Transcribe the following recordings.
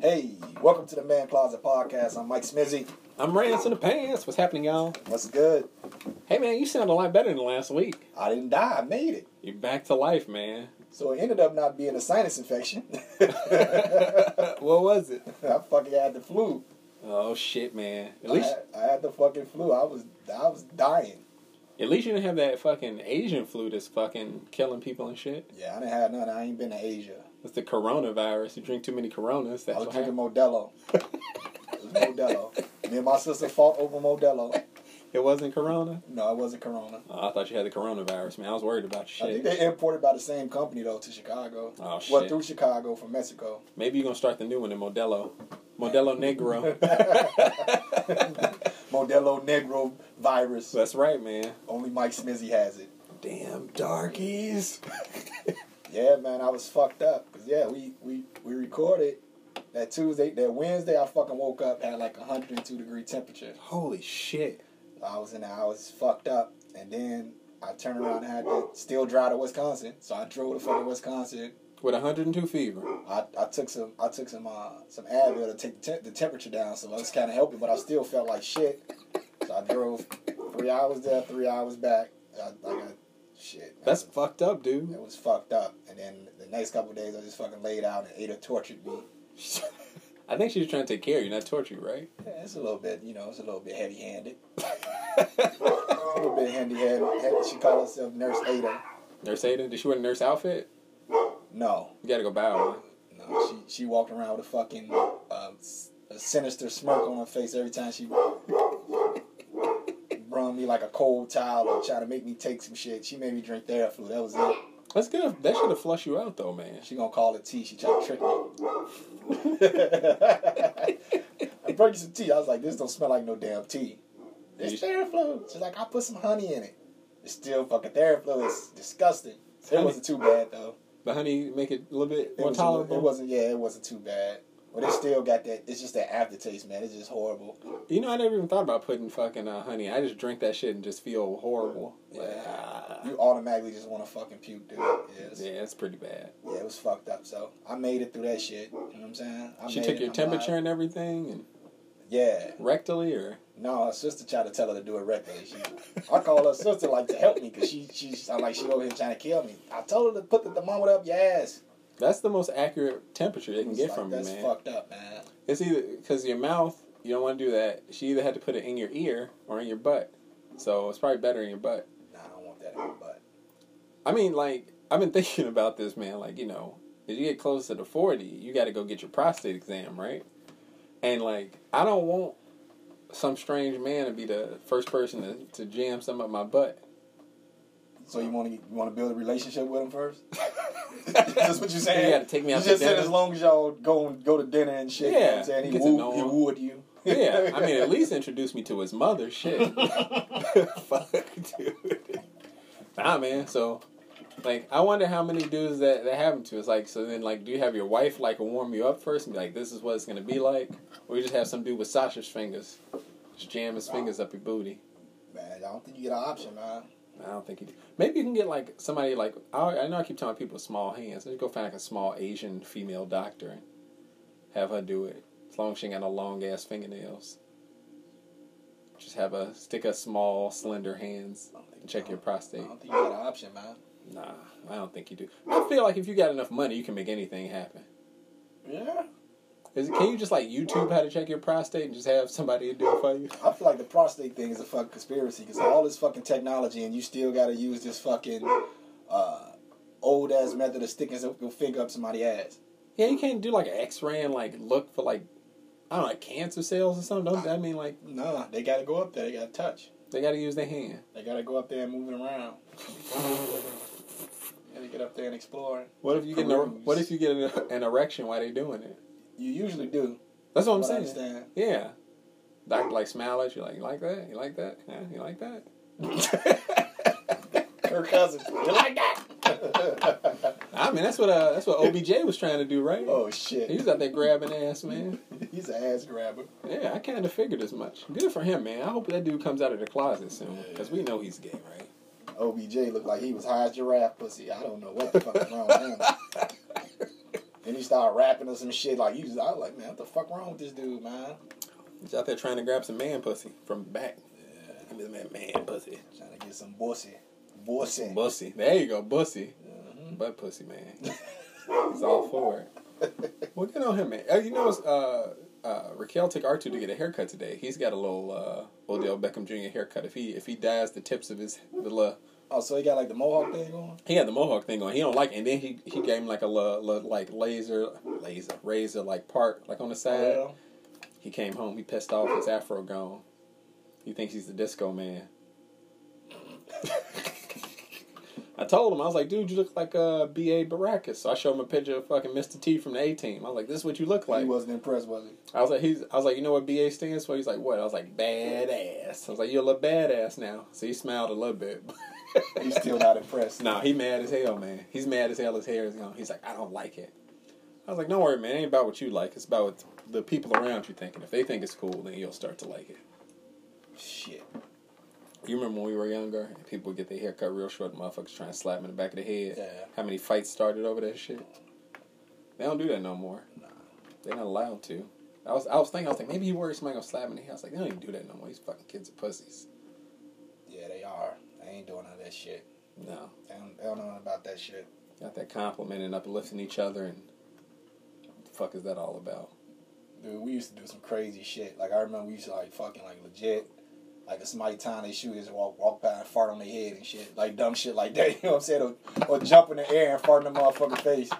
Hey, welcome to the Man Closet Podcast. I'm Mike Smizzy. I'm Rhance in the pants. What's happening, y'all? What's good? Hey, man, you sound a lot better than last week. I didn't die. I made it. You're back to life, man. So it ended up not being a sinus infection. what was it? I fucking had the flu. Oh shit, man. At I least, had, I had the fucking flu. I was I was dying. at least you didn't have that fucking Asian flu that's fucking killing people and shit. Yeah, I didn't have none. I ain't been to Asia. It's the coronavirus. You drink too many Coronas. I That's was what drinking happened. Modelo. it was Modelo. Me and my sister fought over Modelo. It wasn't Corona. No, it wasn't Corona. Oh, I thought you had the coronavirus, man. I was worried about your I think they imported by the same company though to Chicago. Oh Well, shit. through Chicago from Mexico. Maybe you're gonna start the new one in Modelo. Modelo Negro. Modelo Negro virus. That's right, man. Only Mike Smizzy has it. Damn darkies. Yeah, man, I was fucked up. Cause yeah, we we we recorded that Tuesday, that Wednesday. I fucking woke up had like 102 degree temperature. Holy shit. I was in I was fucked up, and then I turned around and had to still drive to Wisconsin. So I drove to fucking Wisconsin. With 102 fever. I, I took some I took some uh, some Advil to take the, te- the temperature down, so I was kind of helping, but I still felt like shit. So I drove three hours there, three hours back. I, I got shit. That's fucked up, dude. It was fucked up. And then the next couple days, I just fucking laid out and ate a tortured me. I think she was trying to take care of you, not torture you, right? Yeah, it's a little bit, you know, it's a little bit heavy handed. a little bit handy handed. She called herself Nurse Ada. Nurse Ada, did she wear a nurse outfit? No, You gotta go buy one. no, she she walked around with a fucking um, s- a sinister smirk on her face every time she brung me like a cold towel or tried to make me take some shit. She made me drink Theraflu. That was it. That's good. That should have flushed you out, though, man. She gonna call it tea. She tried to trick me. I brought you some tea. I was like, this don't smell like no damn tea. It's Theraflu. She's like, I put some honey in it. It's still fucking Theraflu. It's disgusting. It wasn't too bad though. The honey make it a little bit It, more tolerable. it wasn't. Yeah, it wasn't too bad. But it still got that. It's just that aftertaste, man. It's just horrible. You know, I never even thought about putting fucking uh, honey. I just drink that shit and just feel horrible. Yeah. You automatically just want to fucking puke, dude. Yes. yeah, it's pretty bad. Yeah, it was fucked up. So I made it through that shit. You know what I'm saying? I She took your I'm temperature alive. and everything, and Yeah. rectally, or No, her sister tried to tell her to do it rectally. She, I call her sister like to help me because she she sound like she over here trying to kill me. I told her to put the thermometer up your ass. That's the most accurate temperature they can get like, from you, That's man. fucked up, man. It's either because your mouth, you don't want to do that. She either had to put it in your ear or in your butt. So it's probably better in your butt. Nah, I don't want that in my butt. I mean, like, I've been thinking about this, man. Like, you know, as you get closer to 40, you got to go get your prostate exam, right? And, like, I don't want some strange man to be the first person to, to jam some up my butt. So you want to you want to build a relationship with him first? That's what you're saying. You got to take me You out to just said as long as y'all go go to dinner and shit. you know I'm Yeah, saying he wooed, he wooed you. yeah, I mean, at least introduce me to his mother. Shit. Fuck, dude. Nah, man. So, like, I wonder how many dudes that that happen to. It's like, so then, like, do you have your wife like warm you up first and be like, "This is what it's gonna be like," or you just have some dude with Sasha's fingers, just jam his fingers up your booty? man, I don't think you get an option, man. I don't think you do. Maybe you can get like somebody like I, I know I keep telling people small hands. Let's go find like a small Asian female doctor and have her do it. As long as she ain't got no long ass fingernails. Just have a stick a small slender hands I and check your I prostate. don't think you got an option, man. Nah, I don't think you do. I feel like if you got enough money, you can make anything happen. Yeah. Is it, can you just like YouTube how to check your prostate and just have somebody do it for you? I feel like the prostate thing is a fucking conspiracy because all this fucking technology and you still got to use this fucking uh, old ass method of sticking your finger up somebody's ass. Yeah, you can't do like an X-ray and like look for like I don't know, like cancer cells or something. Don't that mean like Nah, they got to go up there. They got to touch. they got to use their hand? They got to go up there and move it around. Got to get up there and explore. What if you get an, what if you get an, an erection while they're doing it? You usually do. That's what I'm saying. understand. Yeah. Doctor like smile you like you like that? You like that? Yeah, you like that? Her cousins. You like that? I mean that's what uh that's what OBJ was trying to do, right? oh shit. He was out there grabbing ass, man. He's an ass grabber. Yeah, I kind of figured as much. Good for him, man. I hope that dude comes out of the closet soon because we know he's gay, right? OBJ looked like he was high as giraffe pussy. I don't know what the fuck is wrong with him. And he started rapping or some shit. Like, was, I was like, man, what the fuck wrong with this dude, man? He's out there trying to grab some man pussy from back. Yeah. Give me the man, man pussy. Trying to get some bussy. Bussy. Bussy. There you go, bussy. Mhm. Butt pussy, man. He's all for it. Well, get on him, man. Uh, you know, uh, uh, Raquel took R2 to get a haircut today. He's got a little uh, Odell Beckham Jr. haircut. If he if he dyes the tips of his the little, Oh, so he got like the mohawk thing on. he had the mohawk thing on. He don't like it. And then he he gave him like a little, little like laser laser razor like part like on the side. Oh, He came home. He pissed off. His afro gone. He thinks he's the disco man. I told him I was like, dude, you look like uh, B.A. Baracus. So I showed him a picture of fucking Mr. T from the A Team. I was like, this is what you look like. He wasn't impressed, was he? I was like, he's. I was like, you know what BA stands for? He's like, what? I was like, badass. I was like, you're a little badass now. So he smiled a little bit. He's still not impressed. nah, he mad as hell, man. He's mad as hell. His hair is gone. He's like, I don't like it. I was like, don't worry, man. It ain't about what you like. It's about what the people around you thinking. If they think it's cool, then you'll start to like it. Shit. You remember when we were younger and people would get their hair cut real short, motherfuckers trying to slap them in the back of the head? Yeah. How many fights started over that shit? They don't do that no more. Nah. They're not allowed to. I was I was thinking I was like maybe he worried somebody gonna slap him in the head. I was like they don't even do that no more. These fucking kids are pussies. Yeah, they are. They ain't doing none of that shit. No, They don't, they don't know about that shit. got that complimenting and uplifting each other and what the fuck is that all about? Dude, we used to do some crazy shit. Like I remember we used to like fucking like legit. Like if somebody time they shoot, just walk walk by and fart on their head and shit. Like dumb shit like that. You know what I'm saying? Or, or jump in the air and fart in the motherfucking face.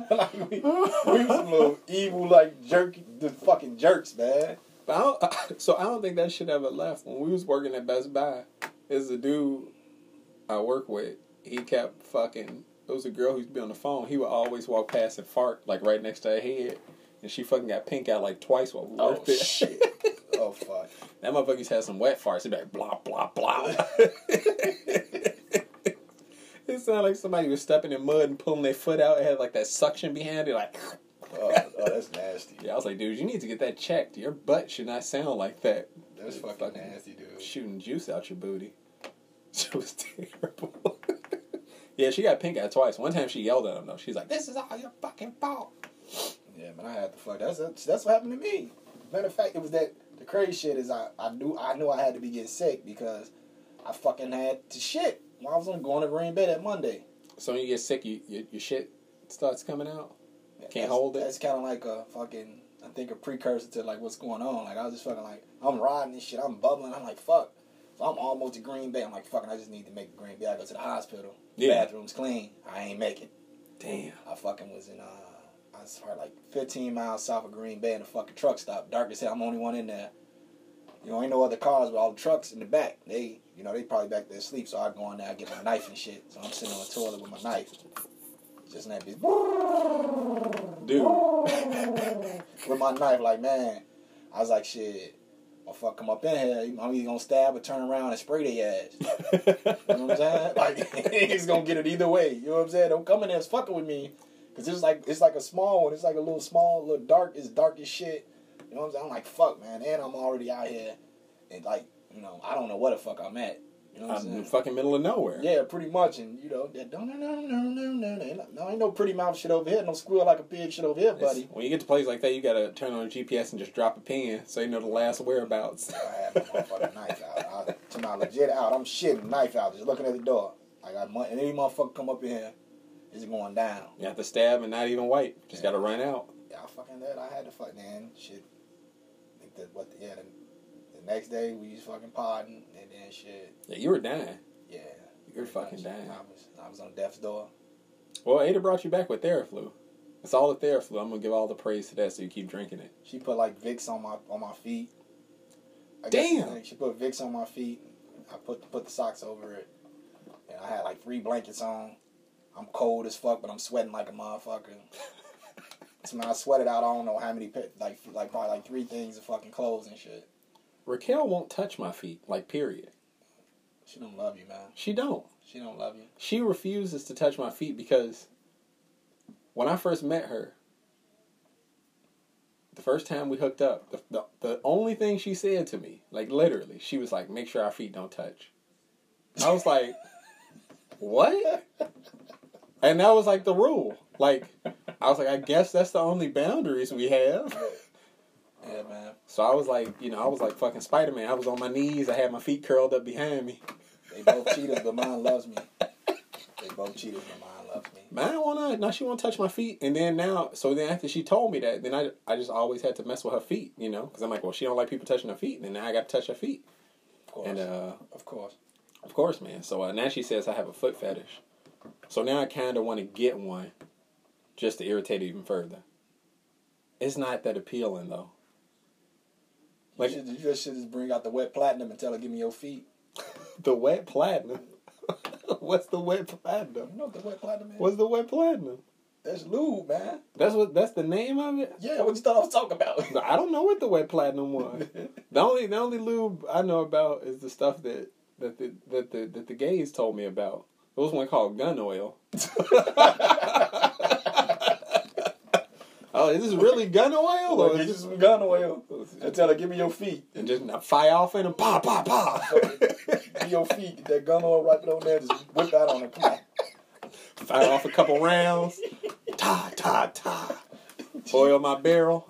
like we, we was some little evil like jerk the fucking jerks, man. But I don't, so I don't think that shit ever left. When we was working at Best Buy, is a dude I work with. He kept fucking. There was a girl who used to be on the phone. He would always walk past and fart like right next to her head, and she fucking got pink out like twice while we Oh worked there. shit. Oh fuck. That motherfucker used to some wet farts. He'd be like, blah, blah, blah. it sounded like somebody was stepping in mud and pulling their foot out. It had like that suction behind it. Like, Oh, oh that's nasty. yeah, I was like, dude, you need to get that checked. Your butt should not sound like that. That's fucking nasty, dude. Shooting juice out your booty. It was terrible. yeah, she got pink eye twice. One time she yelled at him, though. She's like, this is all your fucking fault. Yeah, man, I had to fuck. That's that's what happened to me. Matter of fact, it was that the crazy shit is I, I knew I knew I had to be getting sick because I fucking had to shit when I was on going to Green Bay that Monday. So when you get sick, you, you, your shit starts coming out? Can't hold it? That's kind of like a fucking I think a precursor to like what's going on. Like I was just fucking like I'm riding this shit. I'm bubbling. I'm like fuck. So I'm almost to Green Bay. I'm like fucking. I just need to make it Green Bay. I go to the hospital. Yeah. Bathroom's clean. I ain't making. Damn. I fucking was in uh I was probably like 15 miles south of Green Bay in a fucking truck stop. Dark as hell. I'm the only one in there. You know, ain't no other cars, but all the trucks in the back. They, you know, they probably back there asleep. So I go in there, I get my knife and shit. So I'm sitting on the toilet with my knife. Just that bitch. Dude. with my knife, like man, I was like shit. Motherfucker come up in here, I'm either gonna stab or turn around and spray their ass. You know what I'm saying? Like he's gonna get it either way. You know what I'm saying? Don't come in there and fucking with me, cause it's like it's like a small one. It's like a little small, little dark. It's dark as shit. You know what I'm saying? I'm like fuck, man, and I'm already out here, and like you know I don't know what the fuck I'm at. You know I'm in the fucking middle of nowhere. Yeah, pretty much. And you know, that don't no no no no no no no ain't no pretty mouth shit over here, no squeal like a pig shit over here, buddy. It's, when you get to places like that, you gotta turn on the GPS and just drop a pin so you know the last whereabouts. I had my motherfucking knife out. I, to my legit out. I'm shitting knife out, just looking at the door. I got money and any motherfucker come up in here, going down. You have to stab and not even wipe. Just yeah. gotta run out. Yeah, I fucking that I had to fuck man. Shit. I think that what the, yeah the, the next day we just fucking podding and shit. Yeah, you were dying. Yeah, You were fucking much. dying. I was I was on death's door. Well, Ada brought you back with Theraflu. It's all the Theraflu. I'm gonna give all the praise to that, so you keep drinking it. She put like Vicks on my on my feet. I Damn. She put Vicks on my feet. I put put the socks over it, and I had like three blankets on. I'm cold as fuck, but I'm sweating like a motherfucker. so when I sweated out, I don't know how many like like probably like three things of fucking clothes and shit. Raquel won't touch my feet, like period. She don't love you, man. She don't. She don't love you. She refuses to touch my feet because when I first met her, the first time we hooked up, the, the, the only thing she said to me, like literally, she was like, make sure our feet don't touch. I was like, what? And that was like the rule. Like I was like, I guess that's the only boundaries we have. Yeah, man. So I was like, you know, I was like fucking Spider Man. I was on my knees. I had my feet curled up behind me. They both cheaters, but mine loves me. They both cheaters, but mine loves me. Man, wanna now she won't touch my feet. And then now, so then after she told me that, then I I just always had to mess with her feet, you know, because I'm like, well, she don't like people touching her feet, and then now I got to touch her feet. Of course. And uh, of course. of course, man. So uh, now she says I have a foot fetish. So now I kind of want to get one, just to irritate it even further. It's not that appealing though. Like you, should, you just should just bring out the wet platinum and tell her give me your feet. The wet platinum. What's the wet platinum? You know what the wet platinum is? What's the wet platinum? That's lube, man. That's what. That's the name of it. Yeah, what you thought I was talking about? I don't know what the wet platinum was. the only the only lube I know about is the stuff that that the that the that the gays told me about. There was one called gun oil. Oh, is this really gun oil? Or get is you this, some gun oil I tell her give me your feet. and just fire off in them, pa pa pa. Give your feet. Get that gun oil right on there. Just whip that on her. Come on. fire off a couple rounds. Ta ta ta. Oil my barrel.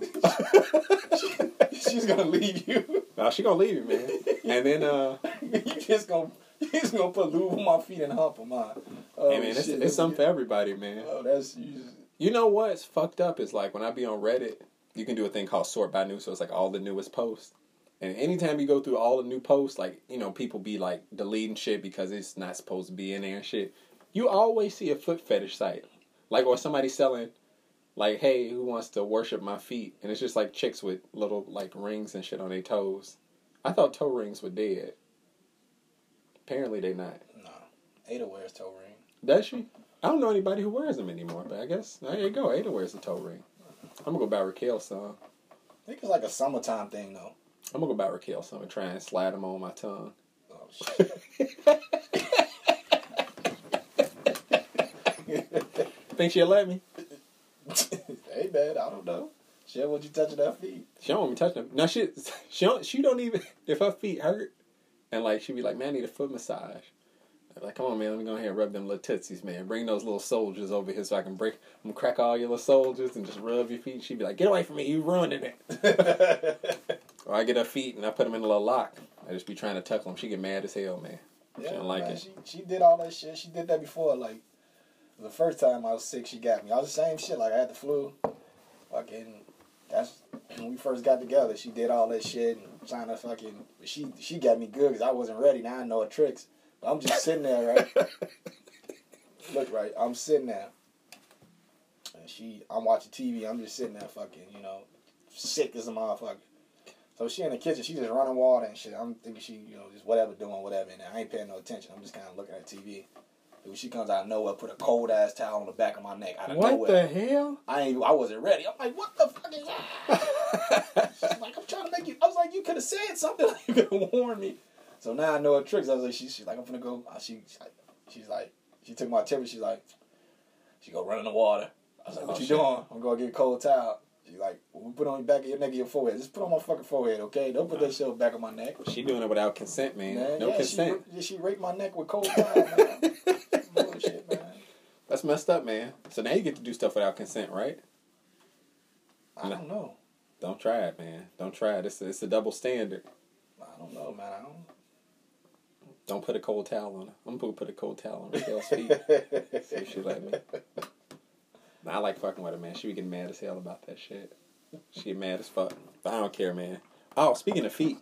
She's gonna leave you. Now she gonna leave you, man. And then uh, you just gonna He's gonna put lube on my feet and hump on mine. Oh, hey man, it's, it's something for everybody, man. Oh, that's you just, You know what's fucked up is like when I be on Reddit, you can do a thing called sort by new, so it's like all the newest posts. And anytime you go through all the new posts, like you know, people be like deleting shit because it's not supposed to be in there and shit. You always see a foot fetish site, like or somebody selling, like, hey, who wants to worship my feet? And it's just like chicks with little like rings and shit on their toes. I thought toe rings were dead. Apparently they not. no. Ada wears toe ring. Does she? I don't know anybody who wears them anymore, but I guess there you go. Ada wears a toe ring. I'm gonna go buy Raquel some. I think it's like a summertime thing though. I'm gonna go buy Raquel some and try and slide them on my tongue. Oh shit. Think she'll let me? hey man, I don't know. She don't want you touching her feet. She don't want me touching them. No, she she don't she don't even if her feet hurt and like she'd be like, man, I need a foot massage. Like, come on, man, let me go ahead and rub them little tootsies, man. Bring those little soldiers over here so I can break, I'm gonna crack all your little soldiers and just rub your feet. She'd be like, get away from me, you ruining it. Or I get her feet and I put them in a little lock. I just be trying to tuck them. She get mad as hell, man. Yeah, She don't like man, it. She, she did all that shit. She did that before. Like the first time I was sick, she got me. I was the same shit. Like I had the flu. Fucking. That's when we first got together. She did all that shit and trying to fucking. She she got me good because I wasn't ready. Now I know her tricks. I'm just sitting there, right? Look, right. I'm sitting there, and she. I'm watching TV. I'm just sitting there, fucking. You know, sick as a motherfucker. So she in the kitchen, she just running water and shit. I'm thinking she, you know, just whatever doing, whatever. And I ain't paying no attention. I'm just kind of looking at TV. And when she comes out of nowhere, put a cold ass towel on the back of my neck out of What nowhere. the hell? I ain't, I wasn't ready. I'm like, what the fuck is that? She's like, I'm trying to make you. I was like, you could have said something. Like, you could have warned me. So now I know her tricks. I was like, she, she's like, I'm gonna go. She, she's like, she's like, she took my temperature. She's like, she go run in the water. I was like, what Oh, you shit. doing? I'm to get a cold towel. She's like, well, we put on the back of your neck and your forehead. Just put on my fucking forehead, okay? Don't put that shit on back of my neck. She doing it without consent, man. Man, no yeah, consent. She, she raped my neck with cold towel, man. Bullshit, man. That's messed up, man. So now you get to do stuff without consent, right? I don't know. Don't try it, man. Don't try it. It's a, it's a double standard. I don't know, man. I don't. Don't put a cold towel on her. I'm gonna put a cold towel on Michelle's feet. See if she let me. Nah, I like fucking with her, man. She be getting mad as hell about that shit. She get mad as fuck. But I don't care, man. Oh, speaking of feet,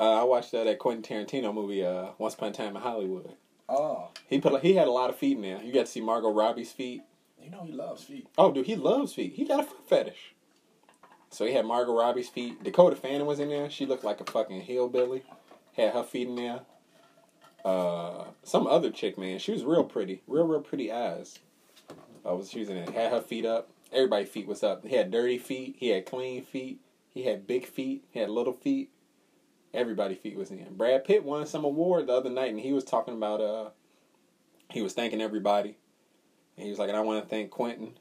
Oh, uh, I watched uh, that Quentin Tarantino movie, uh, Once Upon a Time in Hollywood. Oh, He put he had a lot of feet in there. You got to see Margot Robbie's feet. you know he loves feet. Oh, dude, he loves feet. He got a foot fetish. So he had Margot Robbie's feet. Dakota Fanning was in there. She looked like a fucking hillbilly. Had her feet in there. Uh, some other chick, man. She was real pretty. Real, real pretty eyes. I was she was in there. Had her feet up. Everybody's feet was up. He had dirty feet. He had clean feet. He had big feet. He had little feet. Everybody's feet was in. Brad Pitt won some award the other night, and he was talking about uh, he was thanking everybody. And he was like, and I want to thank Quentin.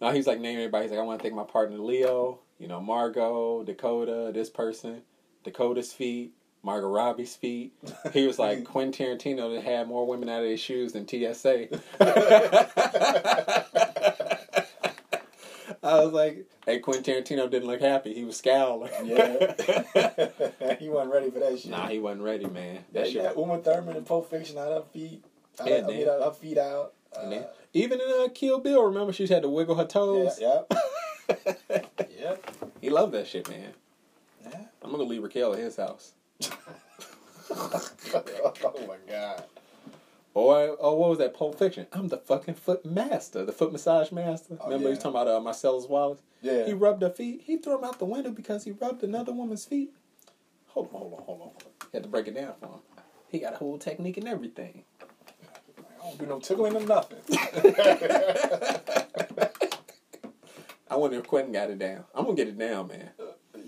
No, he's like naming everybody. He's like, I want to thank my partner Leo, you know, Margot, Dakota, this person, Dakota's feet, Margot Robbie's feet. He was like Quentin Tarantino that had more women out of his shoes than TSA. I was like, hey, Quentin Tarantino didn't look happy. He was scowling. Yeah. he wasn't ready for that shit. nah, he wasn't ready, man. That That shit. Uma Thurman in Pulp Fiction out her feet. I, Yeah, I mean, her feet out. Uh, And then- even in uh, Kill Bill, remember she had to wiggle her toes. yeah, yeah, He loved that shit, man. yeah. I'm gonna leave Raquel at his house. Oh my god. Or, oh, what was that? Pulp Fiction. I'm the fucking foot master, the foot massage master. Oh, Remember he yeah. was talking about uh, Marcellus Wallace. Yeah. He rubbed her feet. He threw him out the window because he rubbed another woman's feet. Hold on, hold on, hold on. He had to break it down for him. He got a whole technique and everything. I don't do no tickling or nothing. I wonder if Quentin got it down. I'm gonna get it down, man.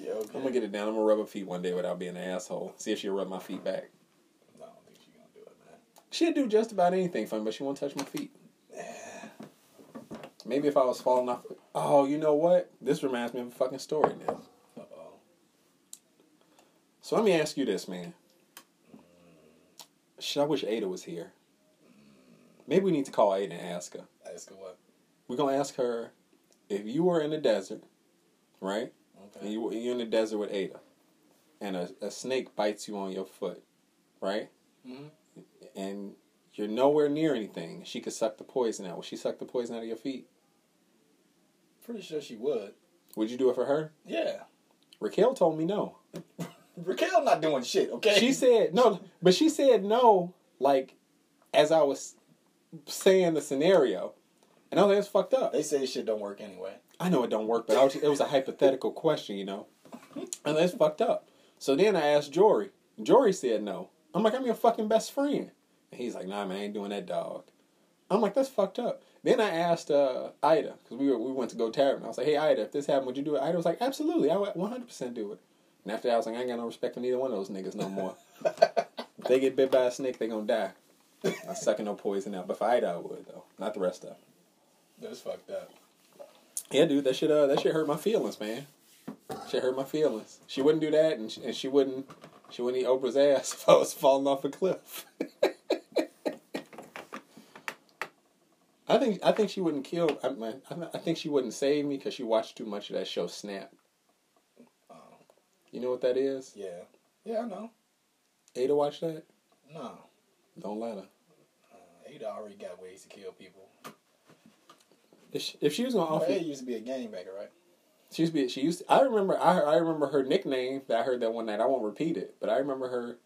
Yeah, okay. I'm gonna get it down. I'm gonna rub her feet one day without being an asshole. See if she'll rub my feet back. No, I don't think she's gonna do it, man. She'll do just about anything for me, but she won't touch my feet. Maybe if I was falling off. Oh, you know what? This reminds me of a fucking story now. Uh oh. So let me ask you this, man. Should I wish Ada was here? Maybe we need to call Ada and ask her. Ask her what? We're gonna ask her if you were in the desert, right? And you you're in the desert with Ada, and a, a snake bites you on your foot, right? Mhm. And you're nowhere near anything. She could suck the poison out. Would she suck the poison out of your feet? Pretty sure she would. Would you do it for her? Yeah. Raquel told me no. Raquel not doing shit, okay? She said no, but she said no, like as I was saying the scenario, and I was like, "It's fucked up." They say shit don't work anyway. I know it don't work, but I was, it was a hypothetical question, you know, and that's fucked up. So then I asked Jory. Jory said no. I'm like, I'm your fucking best friend, and he's like, Nah, man, I ain't doing that, dog. I'm like, that's fucked up. Then I asked uh, Ida because we were, we went to go tavern. I was like, Hey, Ida, if this happened, would you do it? Ida was like, Absolutely, I would 100 percent do it. And after that, I was like, I ain't got no respect for neither one of those niggas no more. if they get bit by a snake, they gonna die. I'm sucking no poison out, but for Ida, I would though, not the rest of them. That's fucked up. Yeah, dude, that shit, uh, that shit hurt my feelings, man. Shit hurt my feelings. She wouldn't do that, and she, and she wouldn't, she wouldn't eat Oprah's ass if I was falling off a cliff. I think, I think she wouldn't kill. I, mean, I, think she wouldn't save me because she watched too much of that show, Snap. Oh, You know what that is? yeah. Yeah, I know. Ada watched that. No. Don't let her. Uh, Ada already got ways to kill people. If she, if she was gonna offer, Ada used to be a gangbanger, right? she used to be. She used. To, I remember. I I remember her nickname that I heard that one night. I won't repeat it, but I remember her.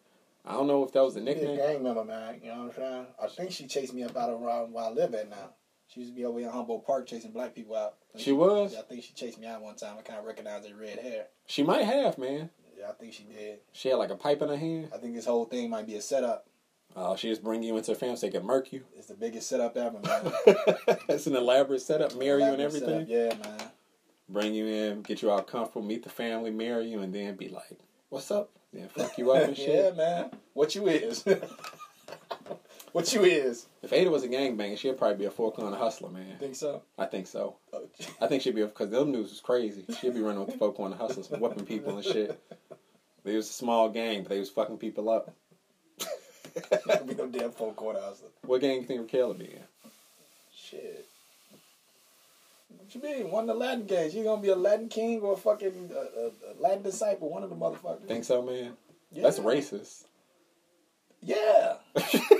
I don't know if that was the Be a nickname. gang member, man. You know what I'm saying? I think she chased me up out around where I live at now. She used to be over in Humboldt Park chasing black people out. Think She was? I think she chased me out one time. I kind of recognized her red hair. She might have, man. Yeah, I think she did. She had like a pipe in her hand. I think this whole thing might be a setup. Oh, she just bring you into her family so they can murk you. It's the biggest setup ever, man. it's an elaborate setup, marry you and everything. setup, Yeah, man. Bring you in, get you all comfortable, meet the family, marry you, and then be like, "What's up?" Then fuck you up and shit. yeah, man. What you is? what you is? If Ada was a gangbanger, she'd probably be a four corner hustler, man. Think so? I think so. Oh, I think she'd be because them news was crazy. She'd be running with the four corner hustlers, whipping people and shit. They was a small gang, but they was fucking people up. Be no damn quarter hustler. What gang you think would be in? Shit. What you mean? One of the Latin gangs. You gonna be a Latin king or a fucking uh, Latin disciple? One of the motherfuckers. Think so, man? yeah. That's racist. Yeah.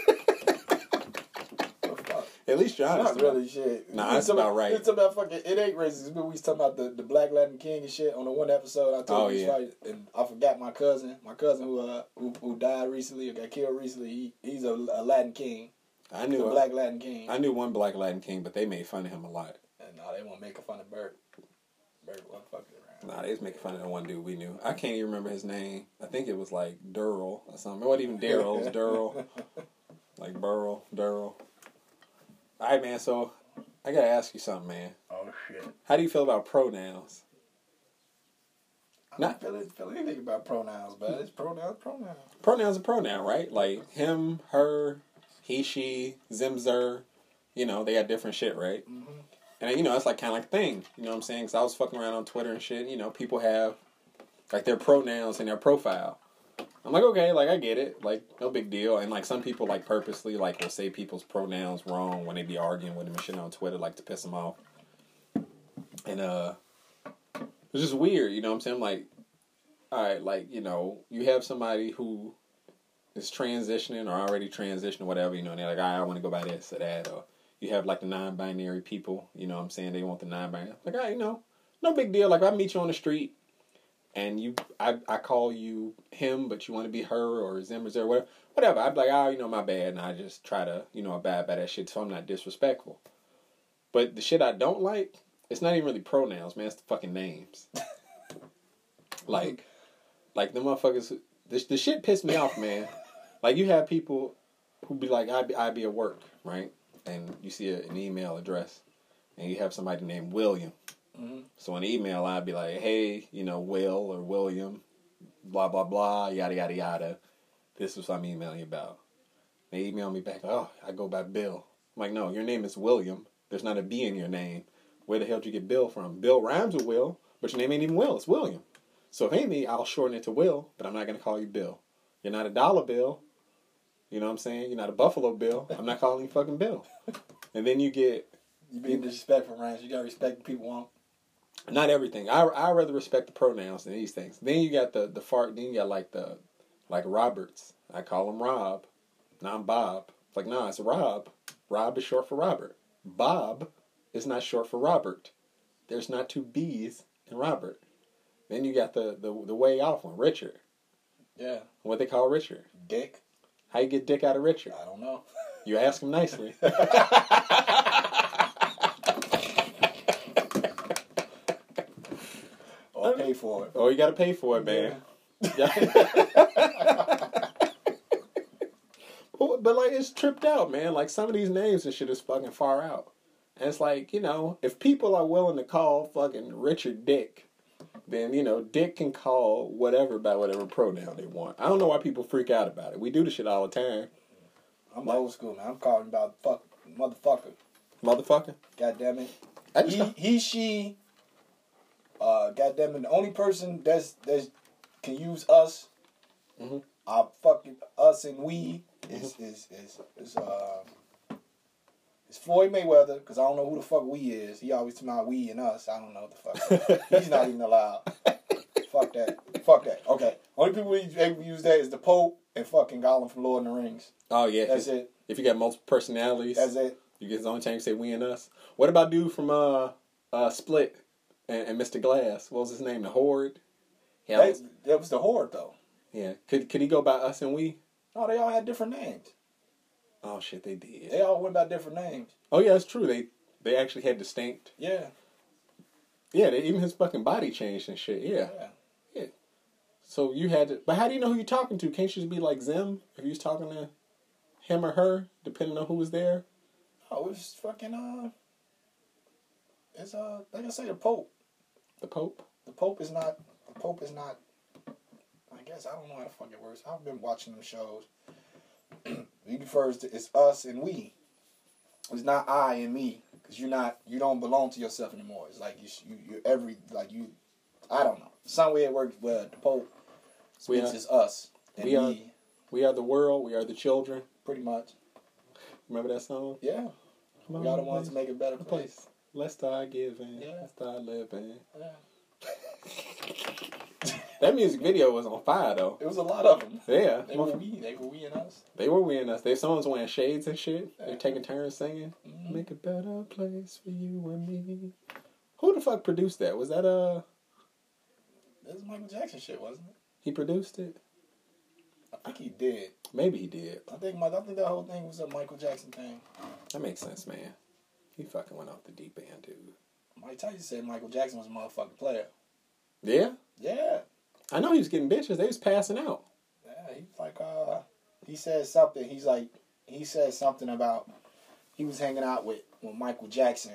Fuck? At least you're honest. Not really shit. Nah, It's that's about- about right. It's about fucking. It ain't racist. But we was talking about the, the Black Latin King and shit on the one episode. I told Oh, you, yeah. right, and I forgot my cousin. My cousin who uh who, who died recently or got killed recently. He he's a, a Latin king, I knew. a Black Latin king. I knew one black Latin king, but they made fun of him a lot. and now they want to make fun of Bert. Bert wasn't fucking around. Nah, they was making fun of the one dude we knew. I can't even remember his name. I think it was like Durrell or something. It wasn't even Daryl. It was Durrell. Like Burl, Durrell. All right, man. So I gotta ask you something, man. Oh shit. How do you feel about pronouns? I don't feel, feel anything about pronouns, but it's pronouns, pronouns. Pronouns a pronoun, right? Like him, her, he, she, zim, zer. You know, they got different shit, right? Mhm. And you know, it's like kind of like a thing. You know what I'm saying? Because I was fucking around on Twitter and shit. You know, people have like their pronouns in their profile. I'm like, okay, like I get it, like no big deal. And like some people like purposely like will say people's pronouns wrong when they be arguing with them and shit on Twitter, like to piss them off. And uh, it's just weird, you know what I'm saying? Like, all right, like you know, you have somebody who is transitioning or already transitioning, whatever, you know, and they're like, I want to go by this or that, or you have like the non-binary people, you know what I'm saying? They want the non-binary. Like, all right, you know, no big deal. Like, I meet you on the street and you, I, I call you him, but you want to be her or Zim or whatever, whatever. I'd be like, oh, you know, my bad. And I just try to, you know, abide by that shit so I'm not disrespectful. But the shit I don't like, it's not even really pronouns, man. It's the fucking names. like, like the motherfuckers, the, the shit pissed me off, man. Like you have people who be like, I be, I be at work, right? And you see a, an email address, and you have somebody named William. Mhm. So in email, I'd be like, hey, you know, Will or William, blah blah blah, yada yada yada. This is what I'm emailing you about. They email me back, oh, I go by Bill. I'm like, no, your name is William. There's not a B in your name. Where the hell did you get Bill from? Bill rhymes with Will, but your name ain't even Will. It's William. So if ain't me, I'll shorten it to Will, but I'm not gonna call you Bill. You're not a dollar bill. You know what I'm saying? You're not a Buffalo Bill. I'm not calling you fucking Bill. And then you get You being disrespectful, Rhance. You gotta respect the people want. Not everything. I I rather respect the pronouns than these things. Then you got the the fart. Then you got like the like Roberts. I call him Rob. I'm Bob. It's like nah, it's Rob. Rob is short for Robert. Bob is not short for Robert. There's not two B's in Robert. Then you got the the, the way off one, Richard. Yeah. What they call Richard. Dick. How you get dick out of Richard? I don't know. You ask him nicely. Or pay um, for it. oh, you got to pay for it, man. Yeah. but, but like it's tripped out, man. Like some of these names and shit is fucking far out. And it's like, you know, if people are willing to call fucking Richard Dick, then you know, Dick can call whatever by whatever pronoun they want. I don't know why people freak out about it. We do this shit all the time. I'm old school, man. I'm calling about fuck motherfucker. Motherfucker. God damn it. He, he she. Uh, God damn it. The only person that's that's can use us. Mhm. Uh, fucking us and we is is is is uh. It's Floyd Mayweather because I don't know who the fuck we is. He always talking about we and us. I don't know what the fuck. He's not even allowed. fuck that. Fuck that. Okay. Only people we able to use that is the Pope and fucking Gollum from Lord of the Rings. Oh yeah. That's it. If you got multiple personalities, That's it. You get the only time you say we and us. What about dude from uh uh Split and, and Mr. Glass? What was his name? The Horde. Yeah, That, that was the horde though. yeah. Could could he go by us and we? No, they all had different names. Oh shit, they did. They all went by different names. Oh yeah, it's true. They they actually had distinct. Yeah. Yeah, they, even his fucking body changed and shit. Yeah. Yeah. So you had to, but how do you know who you're talking to? Can't you just be like Zim if you was talking to him or her, depending on who was there? Oh, it was fucking uh. It's uh, like I say, the Pope. The Pope. The Pope is not. The Pope is not. I guess I don't know how the fuck it works. I've been watching them shows. he refers to it's us and we. It's not I and me because you're not. You don't belong to yourself anymore. It's like you. You. You're every like you. I don't know. Some way it works. Where the Pope We speaks as us and we we. are- We are the world. We are the children. pretty much. Remember that song? Yeah. We are the ones to make it a better place. place. Let's start giving. Yeah. Let's start living. Yeah. That music video was on fire though. It was a lot of them. Yeah. They were we. They were we and us. They were wearing us. They someone's wearing shades and shit. They're taking turns singing. Mhm. Make a better place for you and me. Who the fuck produced that? Was that uh This is Michael Jackson shit, wasn't it? he produced it? I think he did. Maybe he did. I think my, I think that whole thing was a Michael Jackson thing. That makes sense, man. He fucking went off the deep end, dude. Mike Tyson said Michael Jackson was a motherfucking player. Yeah? Yeah. I know he was getting bitches. They was passing out. Yeah, he was like uh he said something, he's like he said something about he was hanging out with, with Michael Jackson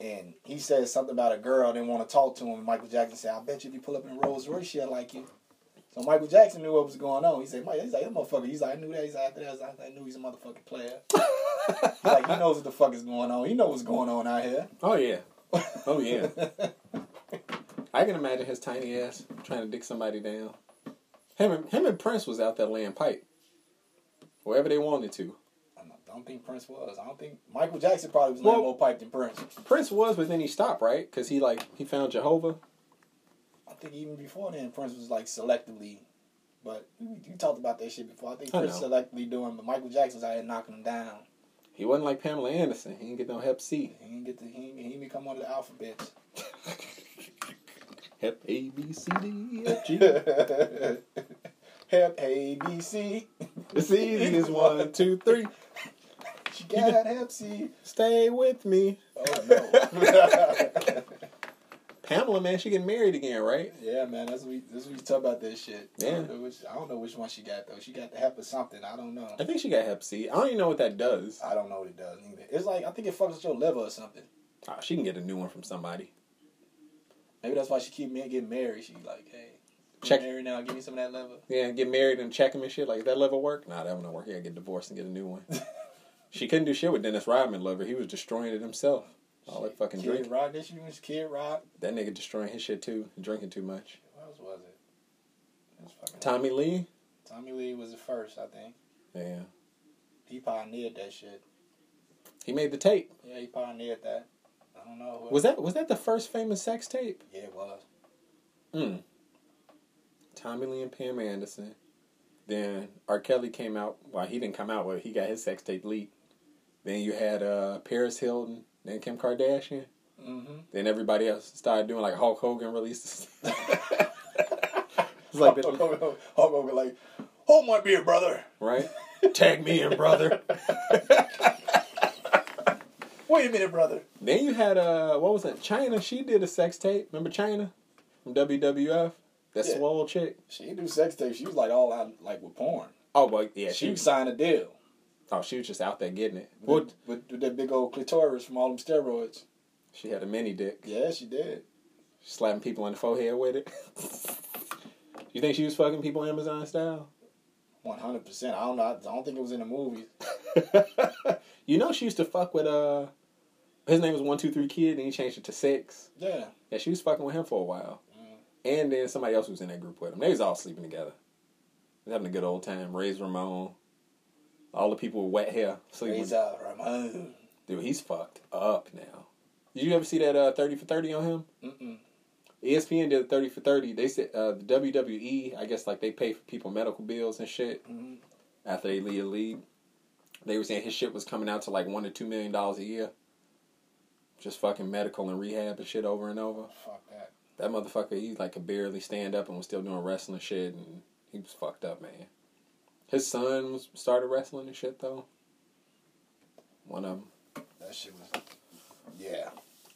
and he said something about a girl didn't want to talk to him and Michael Jackson said, I bet you if you pull up in Rolls Royce she'll like you. So Michael Jackson knew what was going on. He said, Mike, he's like, that motherfucker. He's like, I knew that. He's like, after that, I, was like, I knew he's a motherfucking player. Like, he knows what the fuck is going on. He knows what's going on out here. Oh yeah. Oh yeah. I can imagine his tiny ass trying to dick somebody down. Him and him and Prince was out there laying pipe. Wherever they wanted to. I don't- I don't think Prince was. I don't think Michael Jackson probably was laying more pipe than Prince. Prince was, but then he stopped, right? Because he like he found Jehovah. I think even before then, Prince was like selectively. But you, talked about that shit before. I think Prince know. selectively doing, but Michael Jackson's out here knocking him down. He wasn't like Pamela Anderson. He didn't get no Hep C. He didn't get the he didn't, he didn't become one of the alphabets. Hep A B C D E F G. Hep A B C. It's easy as one, two, three. She got Hep C. Stay with me. Oh no. Pamela, man, she getting married again, right? yeah, man, that's what we that's what we talk about this shit. I Yeah. don't, know which, I don't know which one she got though. She got the Hep or something. I don't know. I think she got Hep C. I don't even know what that does. I don't know what it does either. It's like I think it fucks with your liver or something. Ah, she can get a new one from somebody. Maybe that's why she keep me getting married. She like, hey, Check- married now. Give me some of that liver. Yeah, get married and check him and shit. Like, that liver work? Nah, that one don't work. Gotta get divorced and get a new one. she couldn't do shit with Dennis Rodman liver. He was destroying it himself. All that fucking Kid drink. Rock. This was Kid Rock. That nigga destroying his shit too. Drinking too much. What else was it? It was Tommy Lee? Tommy Lee was the first, I think. Yeah. He pioneered that shit. He made the tape. Yeah, he pioneered that. I don't know. Who Was that was that the first famous sex tape? Yeah, it was. Mm. Tommy Lee and Pam Anderson. Then R. Kelly came out. Well, he didn't come out, but he got his sex tape leaked. Then you had uh, Paris Hilton, then Kim Kardashian. Mm-hmm. Then everybody else started doing like Hulk Hogan releases. it's like Hulk Hogan, Hulk Hogan like, hold my beer, brother. right? Tag me in, brother. Wait a minute, brother. then you had uh, what was that? Chyna. She did a sex tape. Remember Chyna from WWF? That Yeah. swole chick. She didn't do sex tapes. She was like all out like with porn. Oh, but yeah, she she. signed a deal Oh, she was just out there getting it. with, Well, with, with that big old clitoris from all them steroids. she had a mini dick. Yeah, she did. slapping people on the forehead with it. you think she was fucking people Amazon style? One hundred percent. I don't know. I don't think it was in the movies. you know she used to fuck with uh his name was one two three kid and he changed it to six. Yeah. Yeah, she was fucking with him for a while. Mm. And then somebody else was in that group with him. They was all sleeping together. They was having a good old time. Razor Ramon. All the people with wet hair. Sleeping with Ramon. Dude, he's fucked up now. Did you ever see that uh, 30 for 30 on him? Mm-mm. ESPN did a 30 for 30. They said uh, the WWE, I guess like they pay for people medical bills and shit Mm-hmm. after they leave the league. They were saying his shit was coming out to like one to two million dollars a year. Just fucking medical and rehab and shit over and over. Fuck that. That motherfucker, he like could barely stand up and was still doing wrestling shit and he was fucked up, man. His son was started wrestling and shit though. One of them. That shit was. Yeah.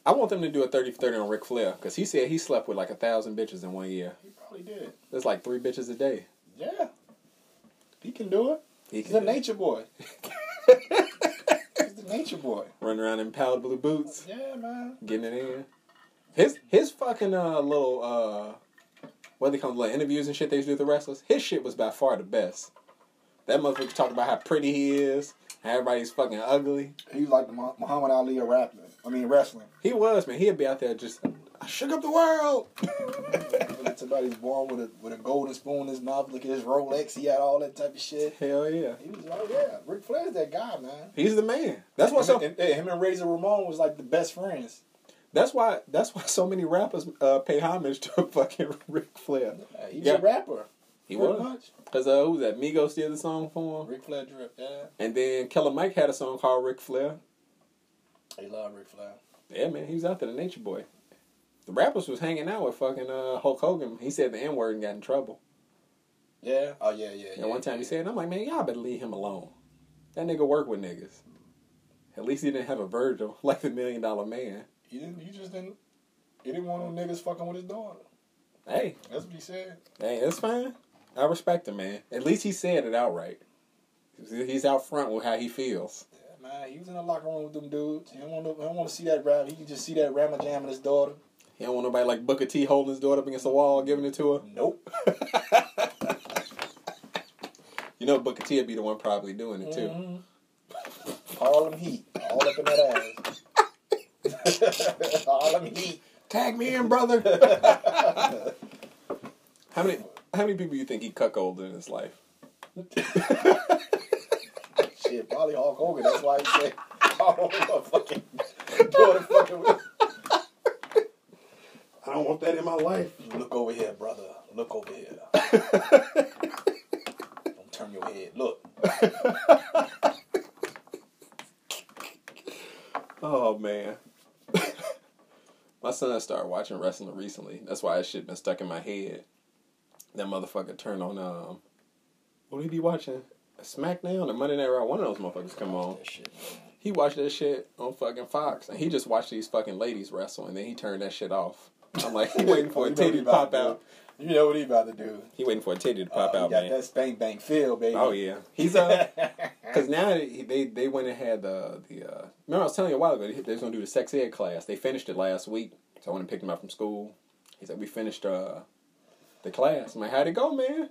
I want them to do a 30 for 30 on Ric Flair because he said he slept with like a thousand bitches in one year. He probably did. That's like three bitches a day. Yeah. He can do it. He He's can a it. nature boy. He's the nature boy. Run around in powder blue boots, Yeah, man. getting it in. His his fucking uh little uh what they call them, like interviews and shit they used to do with the wrestlers. His shit was by far the best. That motherfucker talking about how pretty he is, how everybody's fucking ugly. He was like the Muhammad Ali of rapping. I mean, wrestling. He was man. He'd be out there just I shook up the world. Somebody's born with a with a golden spoon in his mouth. Look at his Rolex. He had all that type of shit. Hell yeah, He was like, yeah, Ric Flair's that guy, man. he's the man. That's why him, so. and, him and Razor Ramon was like the best friends. That's why. That's why so many rappers uh, pay homage to fucking Ric Flair. Uh, he's Yeah. a rapper. He was. much. Cause uh, who was that? Migos did the song for him, Ric Flair drip. Yeah, and then Killer Mike had a song called Ric Flair. he love Ric Flair. Yeah, man, he was out there, the Nature Boy. The rappers was hanging out with fucking uh, Hulk Hogan. He said the N word and got in trouble. Yeah. Oh yeah, yeah. Yeah, one time he said, "I'm like, man, y'all better leave him alone. That nigga work with niggas. At least he didn't have a Virgil like the Million Dollar Man. he didn't. He just didn't. He didn't want no niggas fucking with his daughter. Hey, That's what he said. hey, that's fine. I respect him, man. At least he said it outright. He's out front with how he feels. Yeah, man. He was in the locker room with them dudes. He don't want to. Don't want to see that rap. He can just see that Rama jamming his daughter. He don't want nobody like Booker T holding his daughter up against the wall, giving it to her. Nope. You know Booker T would be the one probably doing it too. Mhm. them Heat, all up in that ass. Harlem Heat. Tag me in, brother. how many how many people do you think he cuckolded in his life? Shit, probably Hulk Hogan. That's why he said, "Oh, fucking doing it fucking with." I don't want that in my life. Look over here, brother. Look over here. Don't turn your head. Look. Oh man. my son started watching wrestling recently. That's why that shit been stuck in my head. That motherfucker turned on um what did he be watching? SmackDown or Monday Night Raw? One of those motherfuckers come on. Shit. He watched that shit on fucking Fox and he just watched these fucking ladies wrestle and then he turned that shit off. I'm like, he waiting for a know what titty to pop out. You know what he about to do? He waiting for a titty to pop Uh, out, got man. that spank bank feel, baby. Oh yeah, he's uh, cause now they they, they went and had the the uh. Remember I was telling you a while ago they, they was gonna do the sex ed class. They finished it last week, so I went and picked him up from school. He said we finished uh the class. I'm like, how'd it go, man?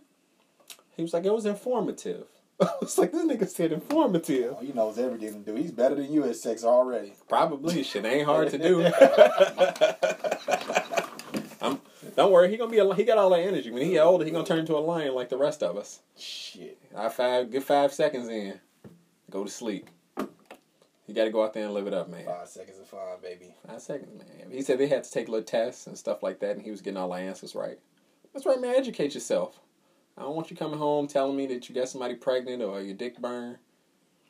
He was like, it was informative. I was like, this nigga said informative. Oh, he knows everything to do. He's better than you at sex already. Probably shit ain't hard to do. I'm, don't worry, he gonna be a, he got all that energy. When he get older, he gonna turn into a lion like the rest of us. Shit. I five get five seconds in, go to sleep. You got to go out there and live it up, man. Five seconds of fun, baby. Five seconds, man. He said they had to take little tests and stuff like that, and he was getting all the answers right. That's right, man. Educate yourself. I don't want you coming home telling me that you got somebody pregnant or your dick burned.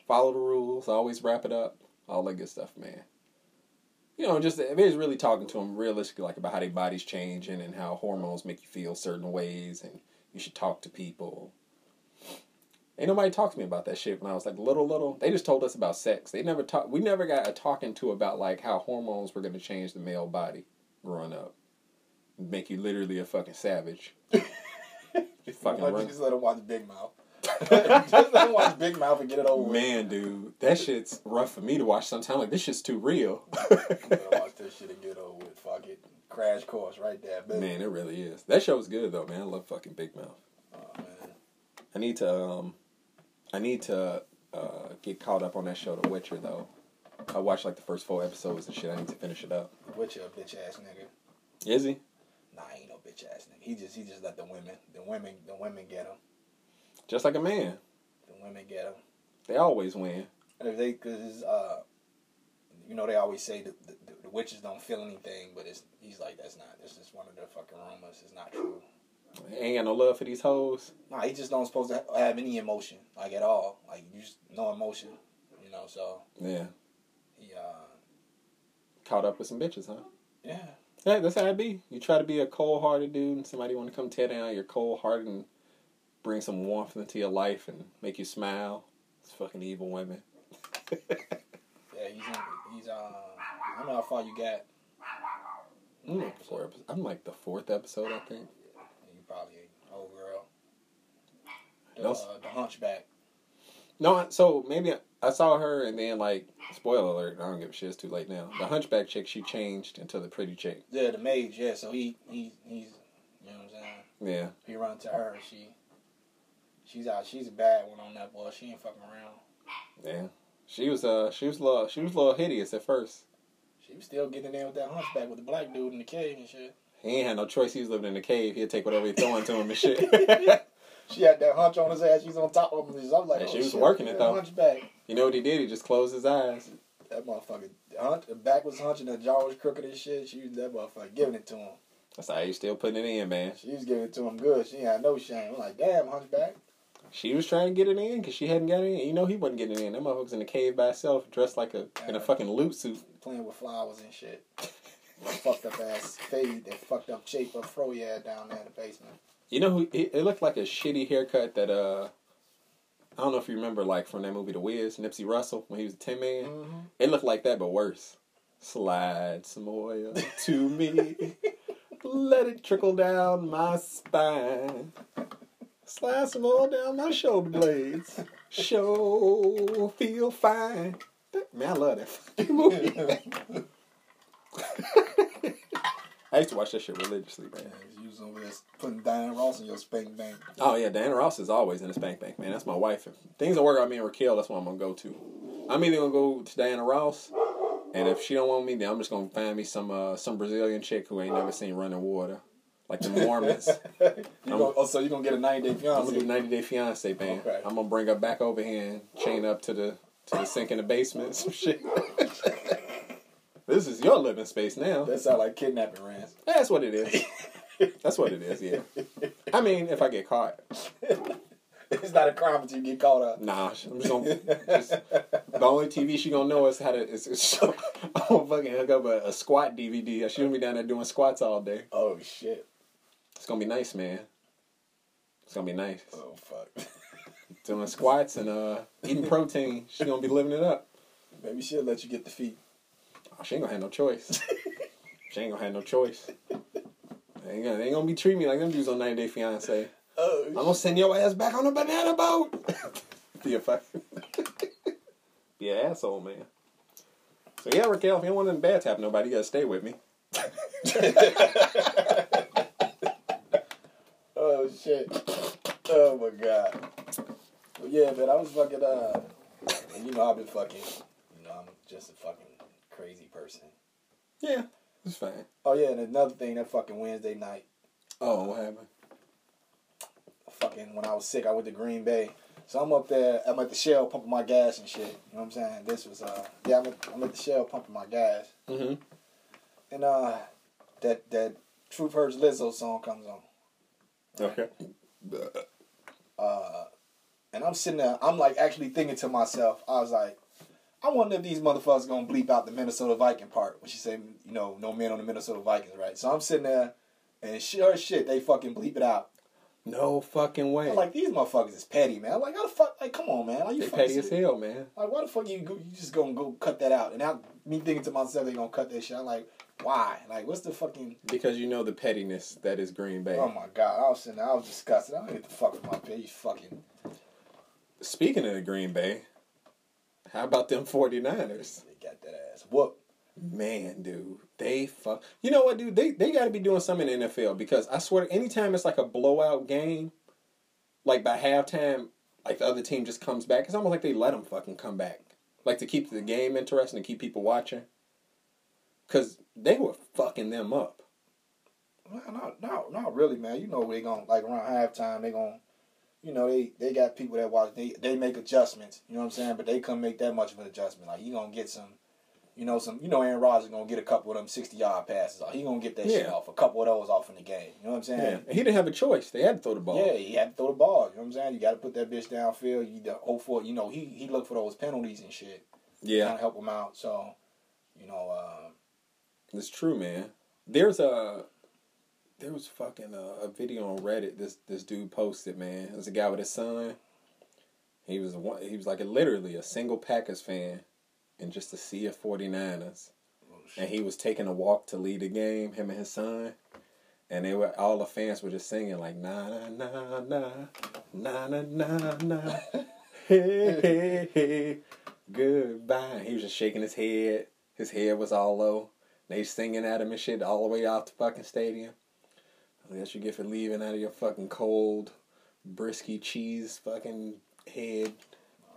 Follow the rules. Always wrap it up. All that good stuff, man. You know, just if it's really talking to them realistically, like about how their body's changing and how hormones make you feel certain ways, and you should talk to people. Ain't nobody talked to me about that shit when I was like little, little. They just told us about sex. They never talk. We never got a talking to about like how hormones were going to change the male body growing up, make you literally a fucking savage. Just, Fucking let, run. just let him watch Big Mouth. just let him watch Big Mouth and get it over with. Man, dude, that shit's rough for me to watch sometimes. Like this shit's too real. I'm gonna watch this shit and get over with. Fuck it. Crash course right there, baby. man, it really is. That show show's good though, man. I love fucking Big Mouth. Oh, man. I need to um, I need to uh get caught up on that show, The Witcher though. I watched like the first four episodes and shit. I need to finish it up. Witcher, a bitch ass nigga. Is he? Nah, he ain't no bitch ass nigga. He just he just let the women, the women, the women get him. Just like a man. The women get him. They always win. And if they, cause uh, you know they always say the, the, the witches don't feel anything, but it's he's like that's not. This is one of their fucking rumors. It's not true. Ain't got no love for these hoes. Nah, he just don't supposed to have any emotion, like at all. Like you just no emotion, you know. So Yeah. he, uh, Caught up with some bitches, huh? yeah, Yeah, that's how it be. You try to be a cold hearted dude and somebody want to come tear down your cold heart and bring some warmth into your life and make you smile. It's fucking evil women. yeah. He's in, he's uh, I don't know how far you got. I'm like, the fourth, I'm like the fourth episode, I think. You probably old girl. The, No. uh, the Hunchback. No, so maybe I, I saw her and then like spoiler alert. I don't give a shit. It's too late now. The hunchback chick, she changed into the pretty chick. Yeah, the mage. Yeah, so he he he's you know what I'm saying. Yeah, He run to her. She she's out. She's a bad one on that boy. She ain't fucking around. yeah. She was uh she was a little she was a little hideous at first. She was still getting in there with that hunchback with the black dude in the cave and shit. He ain't had no choice. He was living in the cave. He'd take whatever he throwing to him and shit. She had that hunch on his ass. She's on top of him. I'm like, Yeah, oh, she was shit, working it, though. Hunchback. You know what he did? He just closed his eyes. That motherfucker, hunch, the back was hunching, the jaw was crooked and shit. She was that motherfucker giving it to him. That's how you still putting it in, man. She was giving it to him good. She had no shame. I'm like, damn, hunchback. She was trying to get it in because she hadn't got it in. You know he wasn't getting it in. That motherfucker's in the cave by himself, dressed like a in a fucking loot suit. Playing with flowers and shit. Fucked up ass fade, that fucked up shape of fro down there in the basement. You know who? It looked like a shitty haircut that uh. I don't know if you remember, like from that movie The Wiz, Nipsey Russell when he was a Tin Man. Mm-hmm. It looked like that, but worse. Slide some oil to me, let it trickle down my spine. Slide some oil down my shoulder blades. Show feel fine. Man, I love that fucking movie. I used to watch that shit religiously, man. Was over there putting Diana Ross in your spank bank. Oh yeah, Diana Ross is always in the spank bank, man. That's my wife. If things don't work out me and Raquel, that's what I'm gonna go to. I'm either gonna go to Diana Ross, and if she don't want me, then I'm just gonna find me some uh, some Brazilian chick who ain't never seen running water. like the Mormons. you gonna, oh, so you're gonna get a 90 day I'm fiance? gonna do 90 Day Fiance, man. Okay. I'm gonna bring her back over here and chain up to the to the sink in the basement, some shit. this is your living space now. That sound like kidnapping Rhance. That's what it is. That's what it is. Yeah. I mean, if I get caught, it's not a crime until you get caught up. nah. I'm just gonna. Just, the only TV she gonna know is how to. Is, is, I'm gonna fucking hook up a, a squat DVD. She gonna be down there doing squats all day. Oh shit. It's gonna be nice, man. It's gonna be nice. Oh fuck. Doing squats and uh eating protein. She gonna be living it up. Maybe she'll let you get the feet. Oh, she ain't gonna have no choice. she ain't gonna have no choice. They ain't gonna, they ain't gonna be treating me like them dudes on 90 Day Fiance. Oh. I'm gonna send your ass back on a banana boat. be a fuck. be an asshole, man. So yeah, Raquel, if you don't want to bad to nobody, you gotta stay with me. Oh shit. Oh my god. Well, yeah, man, I was fucking uh and you know I've been fucking you know, I'm just a fucking crazy person. Yeah, it's fine. Oh yeah, and another thing, that fucking Wednesday night, Oh, what happened? fucking when I was sick, I went to Green Bay. So I'm up there, I'm at the shell pumping my gas and shit. You know what I'm saying? This was uh yeah, I'm at, I'm at the shell pumping my gas. Mm-hmm. And uh that that Truth Hurts Lizzo song comes on. Okay. Uh and I'm sitting there, I'm like actually thinking to myself, I was like, I wonder if these motherfuckers gonna bleep out the Minnesota Viking part when she said, you know, no men on the Minnesota Vikings, right? So I'm sitting there and sure as shit, they fucking bleep it out. No fucking way. I'm like, these motherfuckers is petty, man. I'm like, how the fuck? Like, come on, man. Like, you they petty as hell, man. Like, why the fuck you go, you just gonna go cut that out? And now me thinking to myself, they gonna cut that shit. I'm like, why? Like, what's the fucking? Because you know the pettiness that is Green Bay. Oh my god, I was sitting there, I was disgusted. I don't get the fuck with my page. Fucking. Speaking of the Green Bay, how about them 49ers? They got that ass whoop. Man, dude, they fuck. You know what, dude? They they got to be doing something in the NFL because I swear, anytime it's like a blowout game, like by halftime, like the other team just comes back. It's almost like they let them fucking come back, like to keep the game interesting, to keep people watching. Cause they were fucking them up. Well, no, not, not really, man. You know they gonna like around halftime. They gonna, you know, they they got people that watch. They they make adjustments. You know what I'm saying? But they couldn't make that much of an adjustment. Like you gonna get some, you know, some. You know, Aaron Rodgers gonna get a couple of them 60 yard passes. Off. He gonna get that shit off. A couple of those off in the game. You know what I'm saying? Yeah, and he didn't have a choice. They had to throw the ball. Yeah, he had to throw the ball. You know what I'm saying? You got to put that bitch downfield. You the hope for you know he he looked for those penalties and shit. yeah. To help him out. So, you know, uh, It's true, man. There's a there was fucking a, a video on Reddit. This this dude posted, man. It was a guy with his son. He was one- he was like a, literally a single Packers fan, and just a sea of 49ers. And he was taking a walk to lead the game. Him and his son, and they were all the fans were just singing like na na na na na na na na hey hey hey goodbye. He was just shaking his head. His head was all low. They singing at him and shit all the way out the fucking stadium. That's you get for leaving out of your fucking cold, brisky cheese fucking head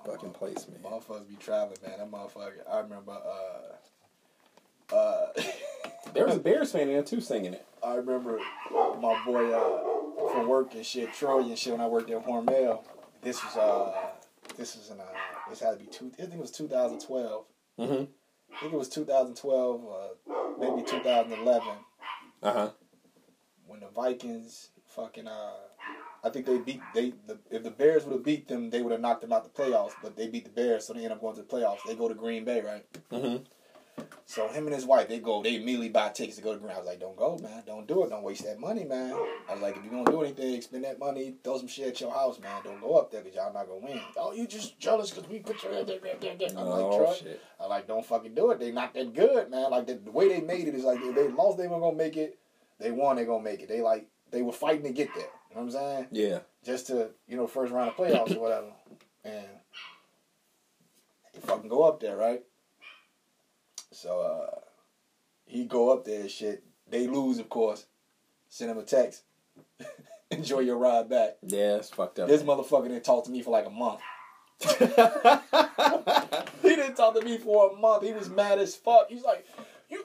fucking place, man. motherfuckers be traveling, man. That motherfucker. I remember. Uh, uh, There was a Bears fan in there too singing it. I remember my boy uh, from work and shit, Troy and shit. When I worked at Hormel, this was uh, this was in uh, this had to be two. I think it was 2012. Mm-hmm. I think it was 2012, uh, maybe 2011, Uh huh. When the Vikings fucking uh, I think they beat they the if the Bears would have beat them, they would have knocked them out the playoffs. But they beat the Bears, so they end up going to the playoffs. They go to Green Bay, right? Mm-hmm. So him and his wife, they go, they immediately buy tickets to go to Green. I was like, don't go, man. Don't do it. Don't waste that money, man. I was like, if you're gonna do anything, spend that money, throw some shit at your house, man. Don't go up there because y'all not gonna win. Oh, you just jealous because we put your head there, there, there, there. I'm like, Oh Troy. shit. I like, don't fucking do it. They not that good, man. Like the, the way they made it is like if they lost, they were gonna make it. They won, they gonna make it. They like they were fighting to get there. You know what I'm saying? Yeah. Just to you know first round of playoffs or whatever, and they fucking go up there, right? So uh he go up there and shit. They lose, of course. Send him a text. Enjoy your ride back. Yeah, it's fucked up. This motherfucker didn't talk to me for like a month. he didn't talk to me for a month. He was mad as fuck. He's like, you,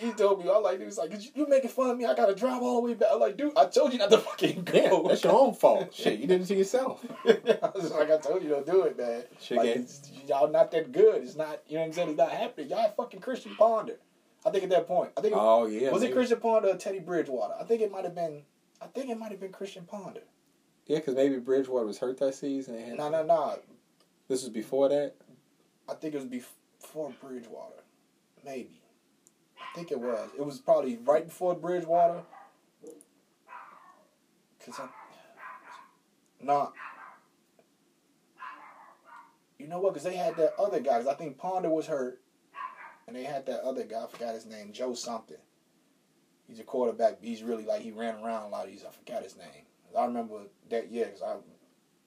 he told me, I like, he was like, you, you making fun of me? I gotta drive all the way back. I'm like, dude, I told you not to fucking go. Yeah, that's your own fault. Shit, you did it to yourself. I was like, I told you don't do it, man. Shit, like, it's, y'all not that good. It's not, you know what I'm saying? It's not happening. Y'all fucking Christian Ponder. I think at that point, I think it- Oh yeah. was it. Christian Ponder or Teddy Bridgewater? I think it might have been. I think it might have been Christian Ponder. Yeah, because maybe Bridgewater was hurt that season. and No, no, no. This was before that. I think it was before Bridgewater. Maybe. I think it was. It was probably right before Bridgewater. Cause I, nah. You know what? Cause they had that other guy. 'cause I think Ponder was hurt, and they had that other guy. I forgot his name. Joe something. He's a quarterback. He's really like he ran around a lot. He's I forgot his name. I remember that year because I.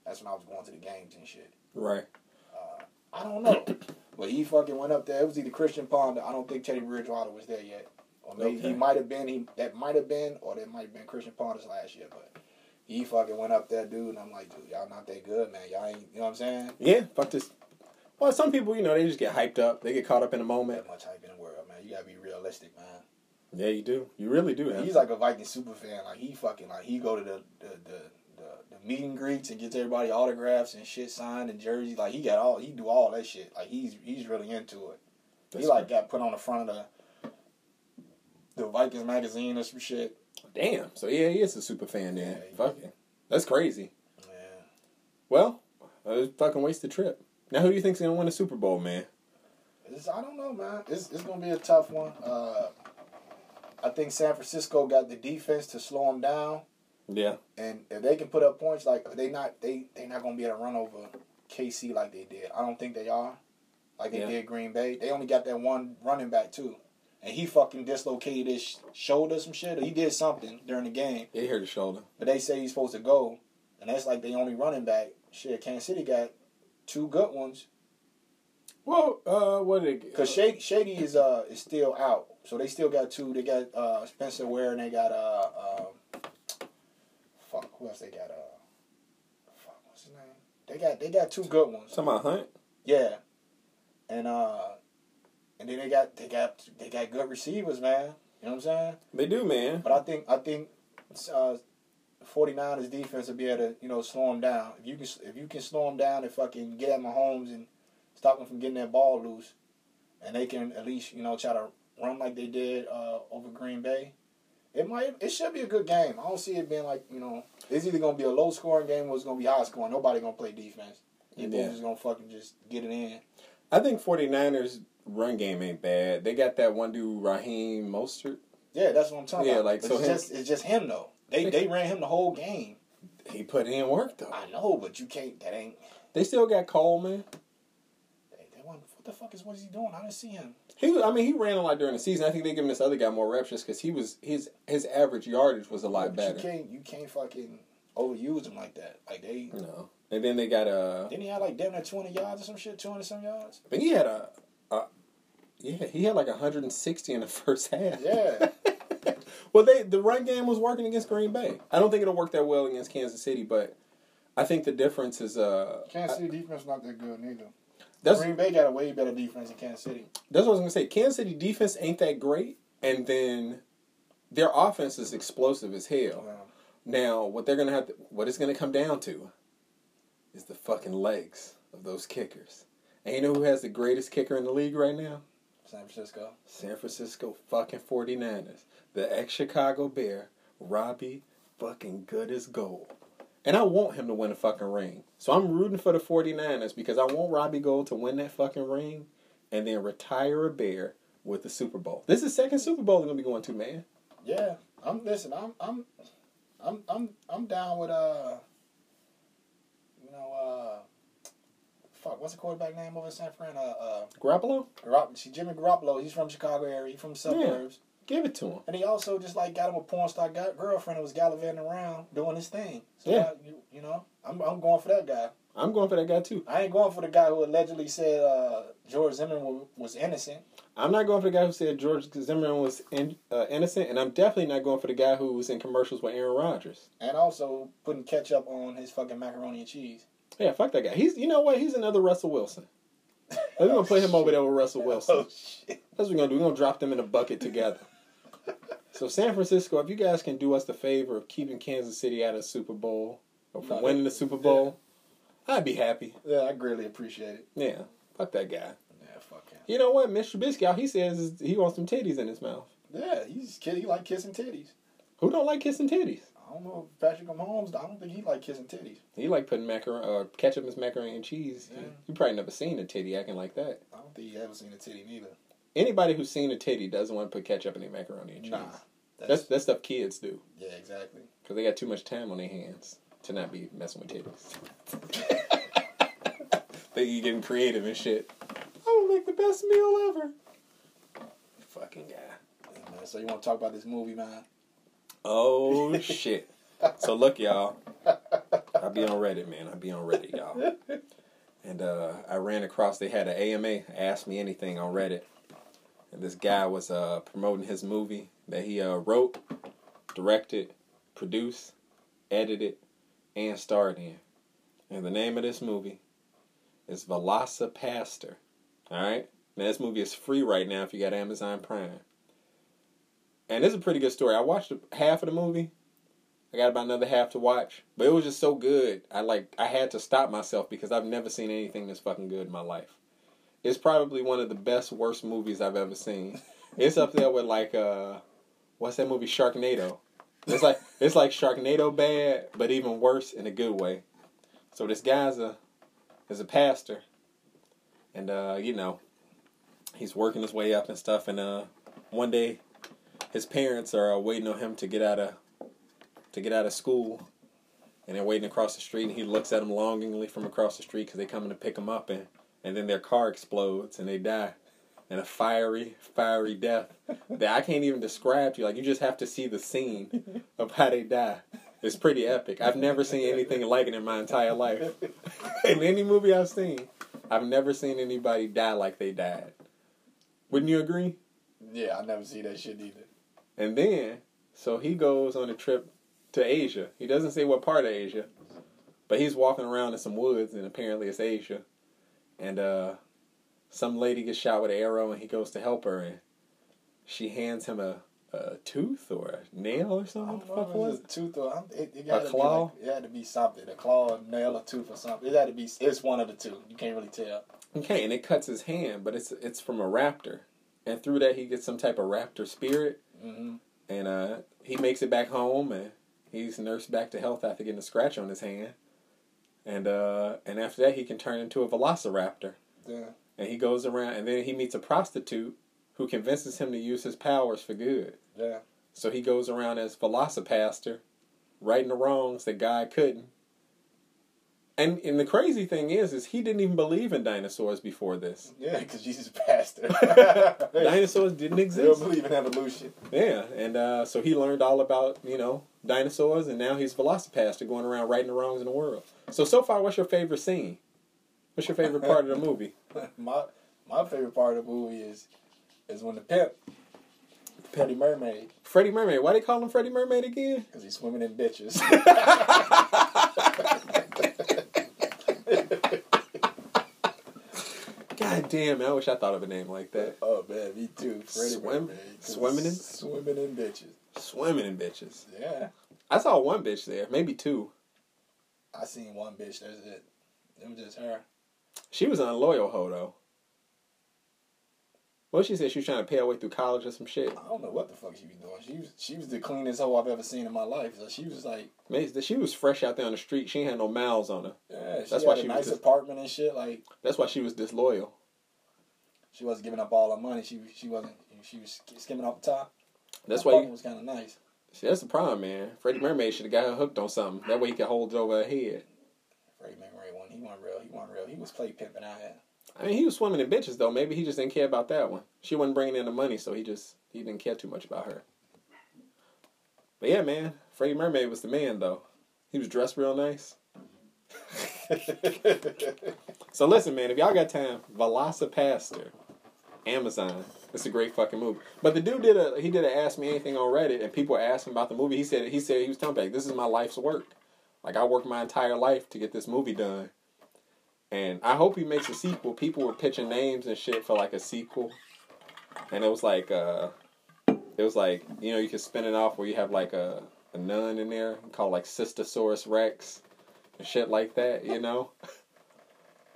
That's when I was going to the games and shit. Right. Uh, I don't know. But he fucking went up there. It was either Christian Ponder. I don't think Teddy Bridgewater was there yet. Or maybe he might have been. He that might have been, or that might have been Christian Ponder's last year. But he fucking went up there, dude. And I'm like, dude, y'all not that good, man. Y'all ain't. You know what I'm saying? Yeah. Fuck this. Well, some people, you know, they just get hyped up. They get caught up in the moment. That much hype in the world, man. You gotta be realistic, man. Yeah, you do. You really do. He's like a Viking super fan. Like he fucking like he go to the the the, the, the meet and greets and gets everybody autographs and shit signed and jerseys. Like he got all he do all that shit. Like he's he's really into it. That's he like got put on the front of the the Vikings magazine or some shit. Damn. So yeah, he is a super fan. Then. Yeah, he- Fuck it. That's crazy. Yeah. Well, uh, fucking wasted trip. Now, who do you think's gonna win the Super Bowl, man? It's, I don't know, man. It's it's gonna be a tough one. Uh, I think San Francisco got the defense to slow them down, Yeah. and if they can put up points, like they not they they not gonna be able to run over KC like they did. I don't think they are, like they Yeah. did Green Bay. They only got that one running back too, and he fucking dislocated his shoulder, some shit. Or he did something during the game. He hurt his shoulder. But they say he's supposed to go, and that's like the only running back. Shit, Kansas City got two good ones. Well, uh, what did it? Cause Shady, Shady is uh is still out, so they still got two. They got uh Spencer Ware and they got uh um fuck who else they got uh fuck what's his name? They got they got two good ones. Some about Hunt. Yeah, and uh and then they got they got they got good receivers, man. You know what I'm saying? They do, man. But I think I think uh, 49ers defense will be able to you know slow them down. If you can if you can slow them down and fucking get at Mahomes and stop them from getting that ball loose, and they can at least you know try to run like they did uh, over Green Bay. It might it should be a good game. I don't see it being like you know it's either gonna be a low scoring game or it's gonna be high scoring. Nobody gonna play defense. People Yeah. just gonna fucking just get it in. I think 49ers run game ain't bad. They got that one dude, Raheem Mostert. Yeah, that's what I'm talking about. Yeah, about. like, But so it's him- just it's just him though. They they ran him the whole game. He put in work though. I know, but you can't. That ain't. They still got Coleman. They, they want, what the fuck is what is he doing? I didn't see him. He, was, I mean, he ran a lot during the season. I think they giving this other guy more reps just because he was his his average yardage was a lot You better. can't you can't fucking overuse him like that. Like they No, and then they got uh, didn't he have like damn near twenty yards or some shit, two hundred some yards. I think he had a, a yeah, he had like 160 in the first half. Yeah, Well, they the run game was working against Green Bay. I don't think it'll work that well against Kansas City, but I think the difference is uh, Kansas City defense not that good neither. That's Green Bay got a way better defense than Kansas City. that's what I was gonna say. Kansas City defense ain't that great, and then their offense is explosive as hell. Um, Now, what they're gonna have to, what it's gonna come down to, is the fucking legs of those kickers. And you know who has the greatest kicker in the league right now? San Francisco. San Francisco fucking 49ers. The ex Chicago Bear, Robbie fucking good as gold. And I want him to win a fucking ring. So I'm rooting for the 49ers because I want Robbie Gould to win that fucking ring and then retire a Bear with the Super Bowl. This is the second Super Bowl they're gonna be going to, man. Yeah, I'm listen. I'm I'm I'm I'm I'm down with uh. You know uh. Fuck, what's the quarterback name over in San Fran? Uh, uh, Garoppolo, Garop- see, Jimmy Garoppolo. He's from Chicago area. He's from the suburbs. Give it to him. And he also just like got him a porn star girlfriend who was gallivanting around doing his thing. So Yeah. I- you, you know, I'm I'm going for that guy. I'm going for that guy too. I ain't going for the guy who allegedly said uh, George Zimmerman was, innocent. I'm not going for the guy who said George Zimmerman was in, uh, innocent, and I'm definitely not going for the guy who was in commercials with Aaron Rodgers. And also putting ketchup on his fucking macaroni and cheese. Yeah, fuck that guy. He's you know what? He's another Russell Wilson. We're gonna put him over there with Russell Wilson. Oh shit. That's what we're gonna do. We're gonna drop them in a bucket together. So San Francisco, if you guys can do us the favor of keeping Kansas City out of Super Bowl or from No, winning the Super Bowl, I'd be happy. Yeah, I greatly appreciate it. Yeah, fuck that guy. Yeah, fuck him. You know what, Mr. Trubisky, all he says is he wants some titties in his mouth. Yeah, he's kid. He like kissing titties. Who don't like kissing titties? I don't know if Patrick Mahomes. I don't think he like kissing titties. He like putting macaroni or uh, ketchup in macaroni and cheese. Yeah. You probably never seen a titty acting like that. I don't think he ever seen a titty neither. Anybody who's seen a titty doesn't want to put ketchup in their macaroni and cheese. Nah, That's that's, that's stuff kids do yeah, exactly. because they got too much time on their hands to not be messing with titties. they you getting creative and shit. I will make the best meal ever. Fucking guy. Yeah, man, so you want to talk about this movie, man? Oh shit. So look, y'all. I be on Reddit, man. I be on Reddit, y'all. And uh, I ran across. They had an AMA. Ask me anything on Reddit. And this guy was uh, promoting his movie that he uh, wrote, directed, produced, edited, and starred in. And the name of this movie is Velocipastor. All right. Now this movie is free right now if you got Amazon Prime. And it's a pretty good story. I watched half of the movie. I got about another half to watch, but it was just so good. I like I had to stop myself because I've never seen anything that's fucking good in my life. It's probably one of the best worst movies I've ever seen. It's up there with like uh what's that movie Sharknado. It's like it's like Sharknado bad, but even worse in a good way. So this guy's a is a pastor and uh you know he's working his way up and stuff and uh one day his parents are uh, waiting on him to get out of to get out of school, and they're waiting across the street. And he looks at them longingly from across the street because they're coming to pick him up, and and then their car explodes and they die, in a fiery, fiery death that I can't even describe to you. Like you just have to see the scene of how they die. It's pretty epic. I've never seen anything like it in my entire life. in any movie I've seen, I've never seen anybody die like they died. Wouldn't you agree? Yeah, I never see that shit either. And then, so he goes on a trip to Asia. He doesn't say what part of Asia, but he's walking around in some woods, and apparently it's Asia. And uh, some lady gets shot with an arrow, and he goes to help her, and she hands him a, a tooth or a nail or something. What the fuck was it? a tooth or it, it gotta claw? Like, it had to be something. A claw, a nail, a tooth, or something. It had to be. It's one of the two. You can't really tell. Okay, and it cuts his hand, but it's it's from a raptor, and through that he gets some type of raptor spirit, hmm and uh, he makes it back home, and he's nursed back to health after getting a scratch on his hand, and uh, and after that he can turn into a velociraptor, Yeah. and he goes around, and then he meets a prostitute who convinces him to use his powers for good. Yeah. So he goes around as Velocipastor, righting the wrongs that God couldn't. And and the crazy thing is, is he didn't even believe in dinosaurs before this. Yeah, because Jesus a pastor. Dinosaurs didn't exist. They don't believe in evolution. Yeah, and uh, so he learned all about you know dinosaurs, and now he's Velocipastor going around righting the wrongs in the world. So so far, what's your favorite scene? What's your favorite part of the movie? My my favorite part of the movie is is when the pimp, Petty Mermaid, Freddie Mermaid. Why they call him Freddie Mermaid again? because he's swimming in bitches. God damn, I wish I thought of a name like that. oh man, me too. Swim- swimming in- swimming in bitches. Swimming in bitches. Yeah, I saw one bitch there, maybe two. I seen one bitch. That's it. It was just her. She was an unloyal hoe though. Well, she said she was trying to pay her way through college or some shit. I don't know what the fuck she was doing. She was she was the cleanest hoe I've ever seen in my life. So she was like, she was fresh out there on the street. She ain't had no mouths on her. yeah, she That's had why a she was nice apartment and shit. Like That's why she was disloyal. She wasn't giving up all her money. She she wasn't. She was skimming off the top. That's That why. You, was kind of nice. see, that's the problem, man. Freddie Mermaid should have got her hooked on something. That way he could hold it over her head. Freddie Mercury one. He wasn't real. He wasn't real. He was play pimping out here. I mean, he was swimming in bitches though. Maybe he just didn't care about that one. She wasn't bringing in the money, so he just he didn't care too much about her. But yeah, man, Freddie Mermaid was the man though. He was dressed real nice. Mm-hmm. So listen, man, if y'all got time, Velocipastor, Amazon. It's a great fucking movie. But the dude did a he did a ask me anything on Reddit, and people asked asking about the movie. He said he said he was telling like, this is my life's work. Like I worked my entire life to get this movie done. And I hope he makes a sequel. People were pitching names and shit for like a sequel, and it was like, uh, it was like you know you could spin it off where you have like a a nun in there called like Sistosaurus Rex shit like that. You know,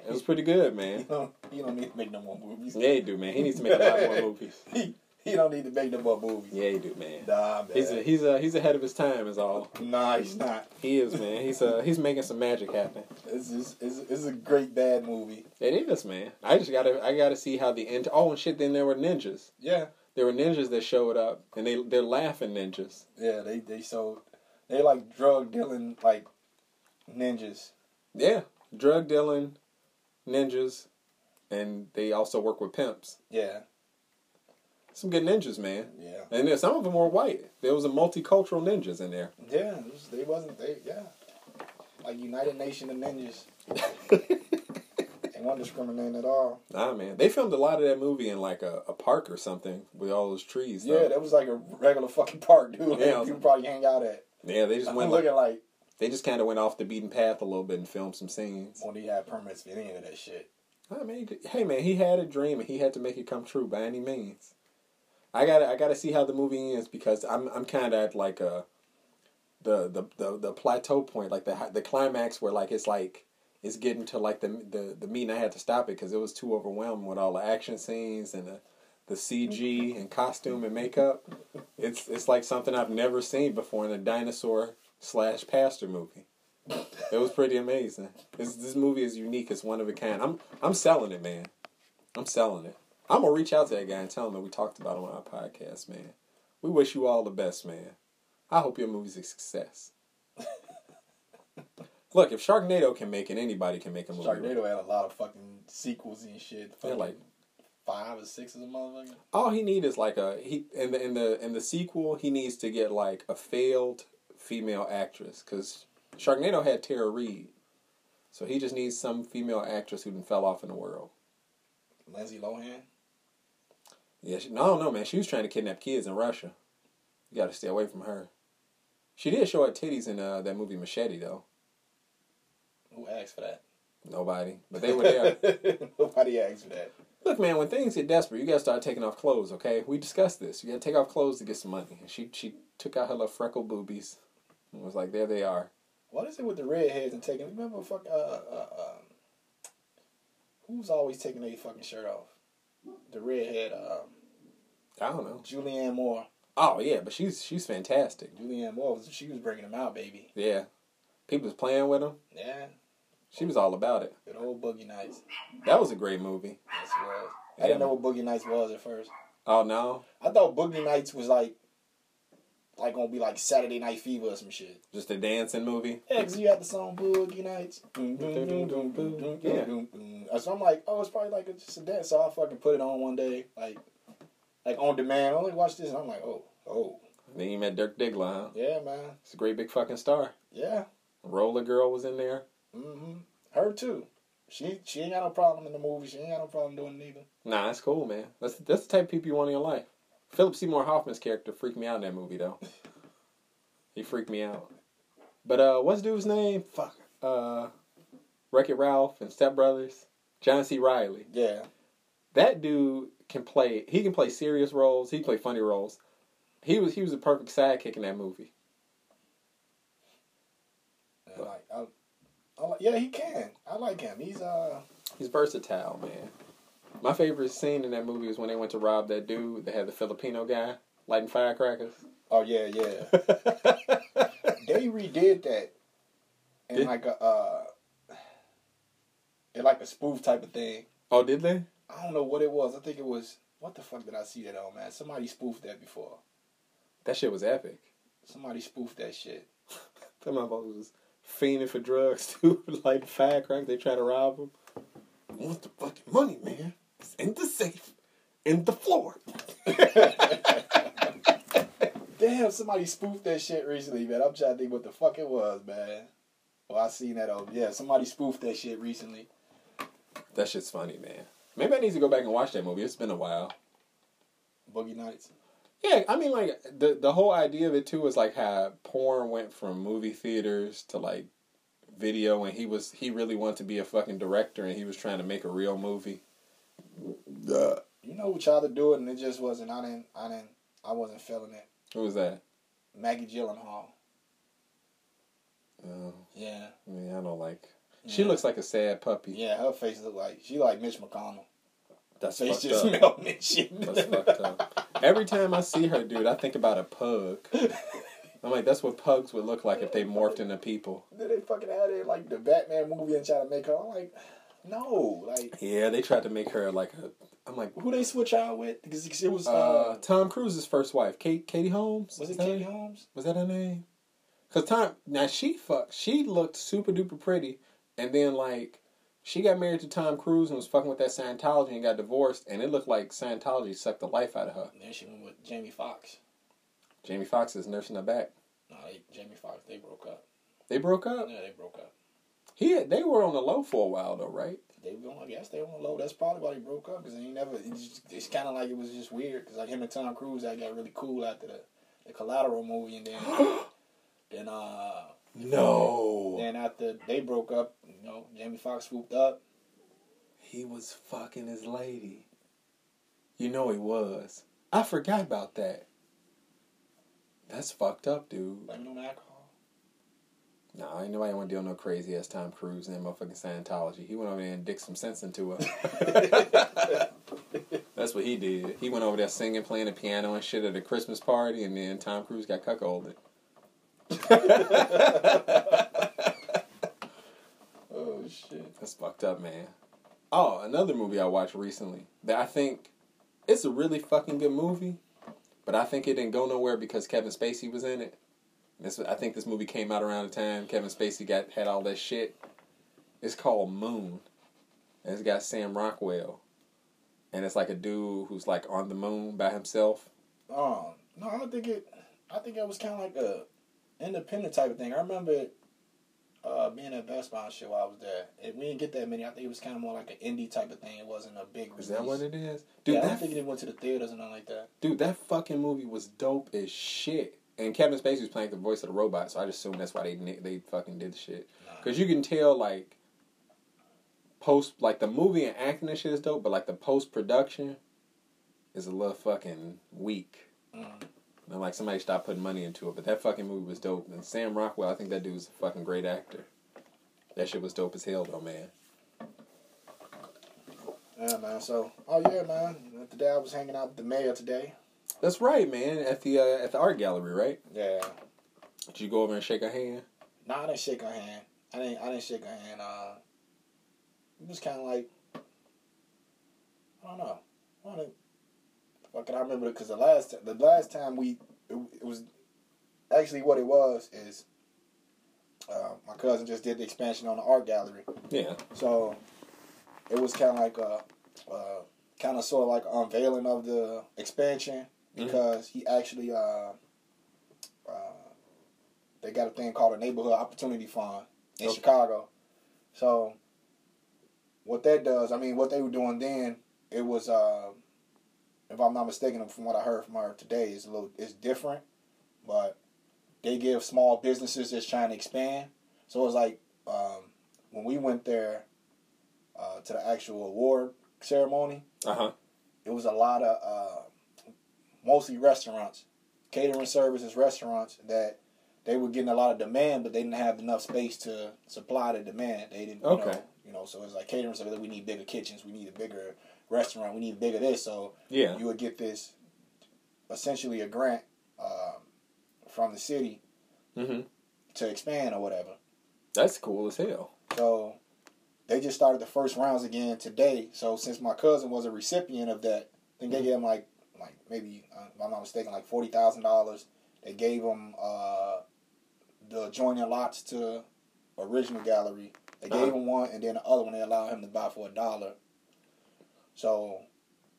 it was pretty good, You man. don't, you don't need to make no more movies. Yeah, he do, man. He needs to make a lot more movies. he, he don't need to make no more movies. Yeah, he do, man. Nah, man. He's a, he's a, he's ahead of his time, is all. nah, he's not. He is, man. He's uh he's making some magic happen. This is it's, it's a great bad movie. It is, man. I just gotta I gotta see how the end. Oh, and shit. Then there were ninjas. Yeah, There were ninjas that showed up, and they they're laughing ninjas. yeah. They they so they like drug dealing like ninjas. Yeah, drug dealing ninjas, and they also work with pimps. Yeah, Some good ninjas, man. yeah, And there, some of them were white. There was a multicultural ninjas in there. yeah. it was- they wasn't they yeah like United Nation of ninjas. They weren't discriminating at all. Nah, man. They filmed a lot of that movie in like a, a park or something with all those trees. Yeah, that was like a regular fucking park, dude. Like, Yeah. people probably hang out at. yeah. They just I'm went. Like, looking like they just kind of went off the beaten path a little bit and filmed some scenes. when he had permits for any of that shit. I mean, hey man, he had a dream and he had to make it come true by any means. I gotta, I gotta see how the movie ends because I'm, I'm kind of at like a, the, the, the, the plateau point, like the, the climax where like it's like it's getting to like the, the, the meat, and I had to stop it because it was too overwhelming with all the action scenes and the, the CG and costume and makeup. It's, it's like something I've never seen before in a dinosaur slash pastor movie. It was pretty amazing. This this movie is unique. It's one of a kind. I'm I'm selling it, man. I'm selling it. I'm gonna reach out to that guy and tell him that we talked about on our podcast, man. We wish you all the best, man. I hope your movie's a success. Look, if Sharknado can make it, anybody can make a movie. Sharknado had a lot of fucking sequels and shit. Yeah, Fucking like five or six of them motherfucker. all he need is like a he in the in the in the sequel he needs to get like a failed female actress because Sharknado had Tara Reid, so he just needs some female actress who fell off in the world. Lindsay Lohan. Yeah, she, no, no, man. She was trying to kidnap kids in Russia. You got to stay away from her. She did show her titties in uh, that movie Machete, though. Who asked for that? Nobody, but they were there. Nobody asked for that. Look, man, when things get desperate, you got to start taking off clothes. Okay, we discussed this. You got to take off clothes to get some money. And she she took out her little freckle boobies and was like, "There they are." What is it with the redheads and taking? Remember, fuck. Uh, uh, uh, who's always taking their fucking shirt off? The redhead, um, I don't know. Julianne Moore. Oh yeah, but she's she's fantastic. Julianne Moore was she was bringing them out, baby. Yeah, people was playing with them. Yeah, She was all about it. good old Boogie Nights. That was a great movie. Yes, it was. I didn't know what Boogie Nights was at first. Oh no, I thought Boogie Nights was like, like gonna be like Saturday Night Fever or some shit. just a dancing movie. Yeah, 'cause you had the song Boogie Nights. Yeah. So I'm like, oh, it's probably like a, just a dance. So I fucking put it on one day, like, like on demand. I only watch this, and I'm like, oh, oh, then you met Dirk Diggler, huh? yeah, man, It's a great big fucking star. yeah. Roller Girl was in there. Mm-hmm. Her too. She she ain't got no problem in the movie. She ain't got no problem doing it either. Nah, that's cool, man. That's that's the type of people you want in your life. Philip Seymour Hoffman's character freaked me out in that movie, though. he freaked me out. But uh, what's dude's name? Fuck. Uh, Wreck It Ralph and Step Brothers. John C. Reilly. Yeah, That dude can play. He can play serious roles. He can play funny roles. He was he was a perfect sidekick in that movie. Like, I, I like, yeah, he can. I like him. He's uh, He's versatile, man. My favorite scene in that movie was when they went to rob that dude. They had the Filipino guy lighting firecrackers. oh yeah, yeah. they redid that in Did- like a uh, in like a spoof type of thing. oh, did they? I don't know what it was. I think it was what the fuck did I see that on, man? Somebody spoofed that before. That shit was epic. Somebody spoofed that shit. Them motherfuckers was fiending for drugs too, lighting firecrackers. They try to rob him. Want the fucking money, man? It's in the safe, in the floor. Damn, somebody spoofed that shit recently, man. I'm trying to think what the fuck it was, man. Well, I seen that on. Yeah, somebody spoofed that shit recently. That shit's funny, man. Maybe I need to go back and watch that movie. It's been a while. Boogie Nights. Yeah, I mean, like the the whole idea of it too is like how porn went from movie theaters to like video and he was he really wanted to be a fucking director and he was trying to make a real movie. Uh, You know, we tried to do it and it just wasn't. I didn't. I didn't. I wasn't feeling it. who was that? Maggie Gyllenhaal. Uh, Yeah. I mean, I don't like. She Yeah. looks like a sad puppy. Yeah, her face look like she like Mitch McConnell. That's Face fucked just up. melting and shit. That's fucked up. Every time I see her, dude, I think about a pug. I'm like, that's what pugs would look like if they morphed into people. Then they fucking had it like the Batman movie and try to make her. I'm like, no, like Yeah, they tried to make her like a. I'm like, who they switch out with? Because it was uh, uh, Tom Cruise's first wife, Kate, Katie Holmes. was it Katie her- Holmes? Was that her name? Cause Tom, now she fucked. She looked super duper pretty, and then like she got married to Tom Cruise and was fucking with that Scientology and got divorced, and it looked like Scientology sucked the life out of her. And then she went with Jamie Foxx. Jamie Foxx is nursing her back. No, they, Jamie Foxx. They broke up. They broke up. Yeah, they broke up. He they were on the low for a while though, right? They were on. I guess they were on the low. That's probably why they broke up. Because they never. It's, just- it's kind of like it was just weird. Because like him and Tom Cruise, that got really cool after the the Collateral movie, and then then uh No, then after they broke up, you know, Jamie Foxx swooped up. he was fucking his lady. You know he was. I forgot about that. That's fucked up, dude. Blaming on alcohol. No, ain't nobody want to deal with no crazy ass Tom Cruise and motherfucking Scientology. He went over there and dick some sense into her. That's what he did. He went over there singing, playing the piano and shit at a Christmas party, and then Tom Cruise got cuckolded. Oh shit. That's fucked up, man. Oh, another movie I watched recently that I think it's a really fucking good movie, but I think it didn't go nowhere because Kevin Spacey was in it. This I think this movie came out around the time Kevin Spacey got had all that shit. It's called Moon. And it's got Sam Rockwell. And it's like a dude who's like on the moon by himself. Um, no, I don't think it. I think it was kind of like a independent type of thing. I remember uh, being at Best Buy show. I was there. It, we didn't get that many. I think it was kind of more like an indie type of thing. It wasn't a big. Is Release. that what it is? Dude, yeah, I don't that think it went to the theaters and nothing like that. Dude, that fucking movie was dope as shit. And Kevin Spacey was playing the voice of the robot, so I just assume that's why they they fucking did the shit. Cause you can tell like post like the movie and acting and shit is dope, but like the post production is a little fucking weak. Mm. And like somebody stopped putting money into it, but that fucking movie was dope. And Sam Rockwell, I think that dude's a fucking great actor. That shit was dope as hell though, man. Yeah, man. So, oh yeah, man. Today I was hanging out with the mayor today. That's right, man. At the uh, at the art gallery, right? Yeah. Did you go over and shake her hand? No, I didn't shake her hand. I didn't. I didn't shake her hand. Uh, it was kind of like I don't know. I don't. Fucking, I remember because the last the last time we it, it was actually what it was is uh, my cousin just did the expansion on the art gallery, Yeah. so it was kind of like a, uh, kind of sort of like unveiling of the expansion because he actually uh, uh, they got a thing called a neighborhood opportunity fund in Okay. Chicago. So what that does, I mean, what they were doing then, it was, uh, if I'm not mistaken, from what I heard from her today, is a little, it's different, but they give small businesses that's trying to expand. So it was like um, when we went there uh, to the actual award ceremony, Uh huh. it was a lot of uh, mostly restaurants, catering services, restaurants that they were getting a lot of demand, but they didn't have enough space to supply the demand. They didn't, you Okay. know, you know. So it's like catering service. We need bigger kitchens. We need a bigger restaurant. We need bigger this. So Yeah. you would get this, essentially a grant um, from the city Mm-hmm. to expand or whatever. That's cool as hell. So they just started the first rounds again today. So since my cousin was a recipient of that, I think they gave him like like maybe uh, if I'm not mistaken like forty thousand dollars. They gave him uh, the adjoining lots to original gallery. They gave Uh-huh. him one, and then the other one they allowed him to buy for a dollar. So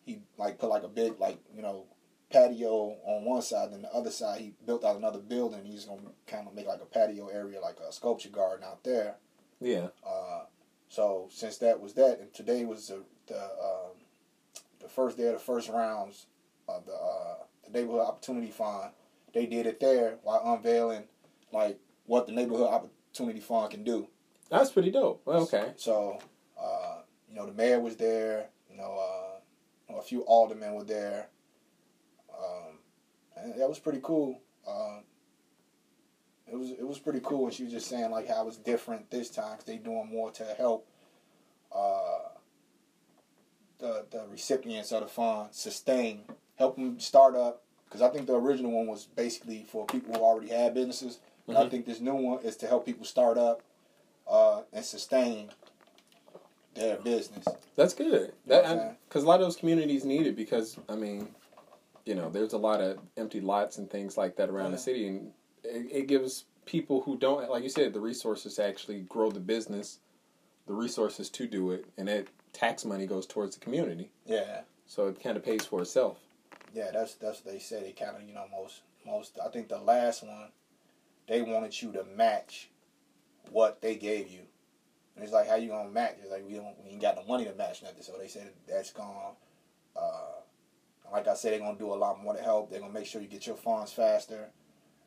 he like put like a big like you know patio on one side, and the other side he built out another building. He's gonna kind of make like a patio area, like a sculpture garden out there. Yeah. Uh, so since that was that, and today was the the, um, the first day of the first rounds of the uh, the neighborhood opportunity fund, they did it there while unveiling like what the neighborhood opportunity fund can do. That's pretty dope. Well, okay. So, uh, you know, the mayor was there. You know, uh, a few aldermen were there. Um, and that was pretty cool. Uh, it was it was pretty cool, and she was just saying like how it's different this time because they doing more to help uh, the the recipients of the fund sustain, help them start up. Because I think the original one was basically for people who already had businesses, and I think this new one is to help people start up uh, and sustain their business. That's good. That because a lot of those communities need it because I mean, you know, there's a lot of empty lots and things like that around Yeah. the city, and it, it gives people who don't, like you said, the resources to actually grow the business, the resources to do it, and that tax money goes towards the community, Yeah, so it kind of pays for itself. Yeah, that's that's what they said. They kind of you know most most. I think the last one, they wanted you to match what they gave you. And it's like how you gonna match? It's like we don't we ain't got the money to match nothing. So they said that's gone. Uh, like I said, they're gonna do a lot more to help. They're gonna make sure you get your funds faster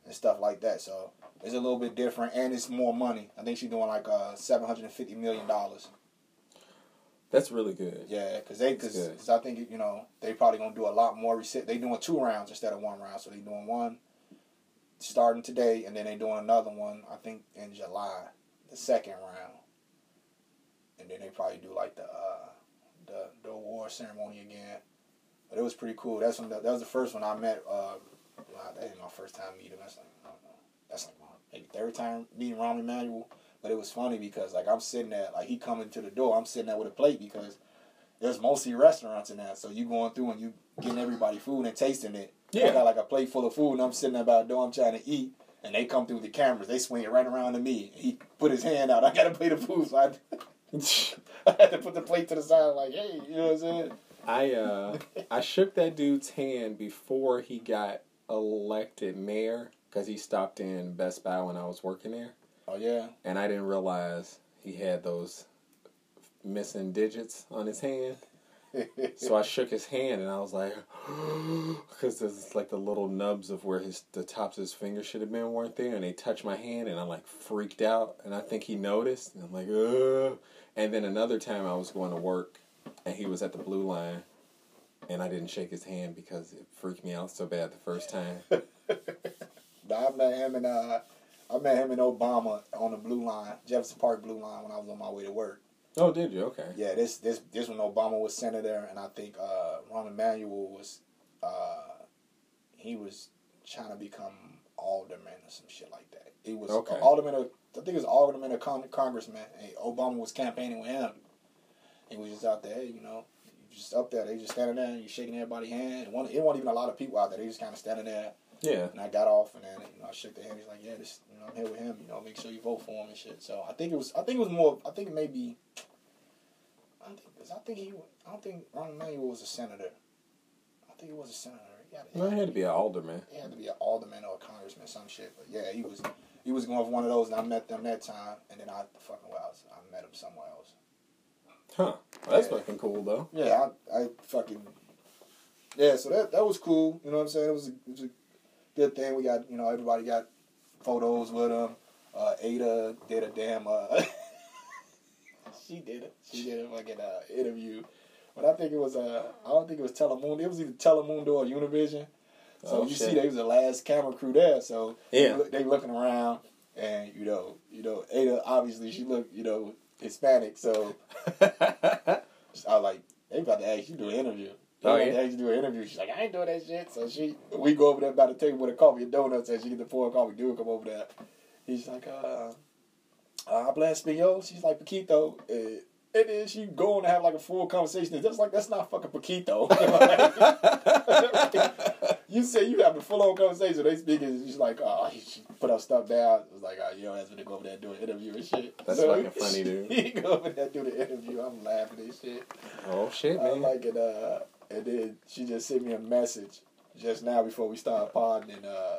and stuff like that. So it's a little bit different, and it's more money. I think she's doing like uh seven hundred and fifty million dollars. That's really good. Yeah, because they because. I think you know they probably gonna do a lot more reset. They doing two rounds instead of one round, so they doing one starting today, and then they doing another one. I think in July, the second round, and then they probably do like the uh, the the award ceremony again. But it was pretty cool. That's when that was the first one I met. Uh, that ain't my first time meeting. That's like I don't know. That's like my maybe third time meeting Rahm Emanuel. But it was funny because like I'm sitting there, like he coming to the door, I'm sitting there with a plate because there's mostly restaurants in there. So you going through and you getting everybody food and tasting it. I Yeah. got like a plate full of food and I'm sitting there about the door, I'm trying to eat. And they come through the cameras, they swing it right around to me. He put his hand out. I got a plate of food, so I, I had to put the plate to the side, like, hey, you know what I'm saying? I uh, I shook that dude's hand before he got elected mayor because he stopped in Best Buy when I was working there. Oh yeah, and I didn't realize he had those missing digits on his hand. So I shook his hand and I was like, because there's like the little nubs of where his the tops of his fingers should have been weren't there, and they touched my hand and I'm like freaked out, and I think he noticed, and I'm like, Ugh. and then another time I was going to work, and he was at the blue line, and I didn't shake his hand because it freaked me out so bad the first time. I met him and uh, I met him and Obama on the blue line, Jefferson Park blue line, when I was on my way to work. Oh, did you? Okay. Yeah, this this this when Obama was senator, and I think uh, Rahm Emanuel was uh, he was trying to become alderman or some shit like that. He was Okay. alderman. Of, I think it was alderman or con- congressman. And Obama was campaigning with him. He was just out there, you know, just up there. They just standing there, and you shaking everybody's hand. It wasn't, it wasn't even a lot of people out there. They just kind of standing there. Yeah. And I got off, and then you know I shook the hand. He's like, "Yeah, this, you know, I'm here with him. You know, make sure you vote for him and shit." So I think it was, I think it was more. I think it may be. I think, 'cause I think he, I don't think Rahm Emanuel was a senator. I think he was a senator. He had, Well, he had to be an alderman. he had to be an alderman or a congressman, some shit. But yeah, he was, he was going for one of those, and I met them that time, and then I fucking well, I, was, I met him somewhere else. Huh. Well, that's Yeah. fucking cool though. Yeah, I, I fucking. Yeah, so that that was cool. You know what I'm saying? It was a, it was a good thing. We got you know everybody got photos with him. Uh, Ada did a damn. Uh, she did it. She did a fucking uh, interview, but I think it was uh, I don't think it was Telemundo. It was either Telemundo or Univision. So Oh, you shit. see, they was the last camera crew there. So Yeah. they, they looking around, and you know, you know, Ada obviously she looked you know Hispanic, so. I was like, they about to ask you to do an interview. They Oh, yeah? to do an interview. She's like, I ain't doing that shit. So she, we go over there by the table with a coffee and donuts, and she get the pour coffee. Dude come over there. He's like, uh, uh habla español. She's like, Paquito. And then she go on to have like a full conversation. It's just like, that's not fucking Paquito. you say you have a full on conversation. They speak speaking. She's like, oh, she put her stuff down. It was like, oh, you don't me to go over there and do an interview and shit. That's fucking funny, dude. He go over there and do the interview. I'm laughing and shit. oh shit, man. I like it. Uh, and then she just sent me a message just now before we started podding, and uh,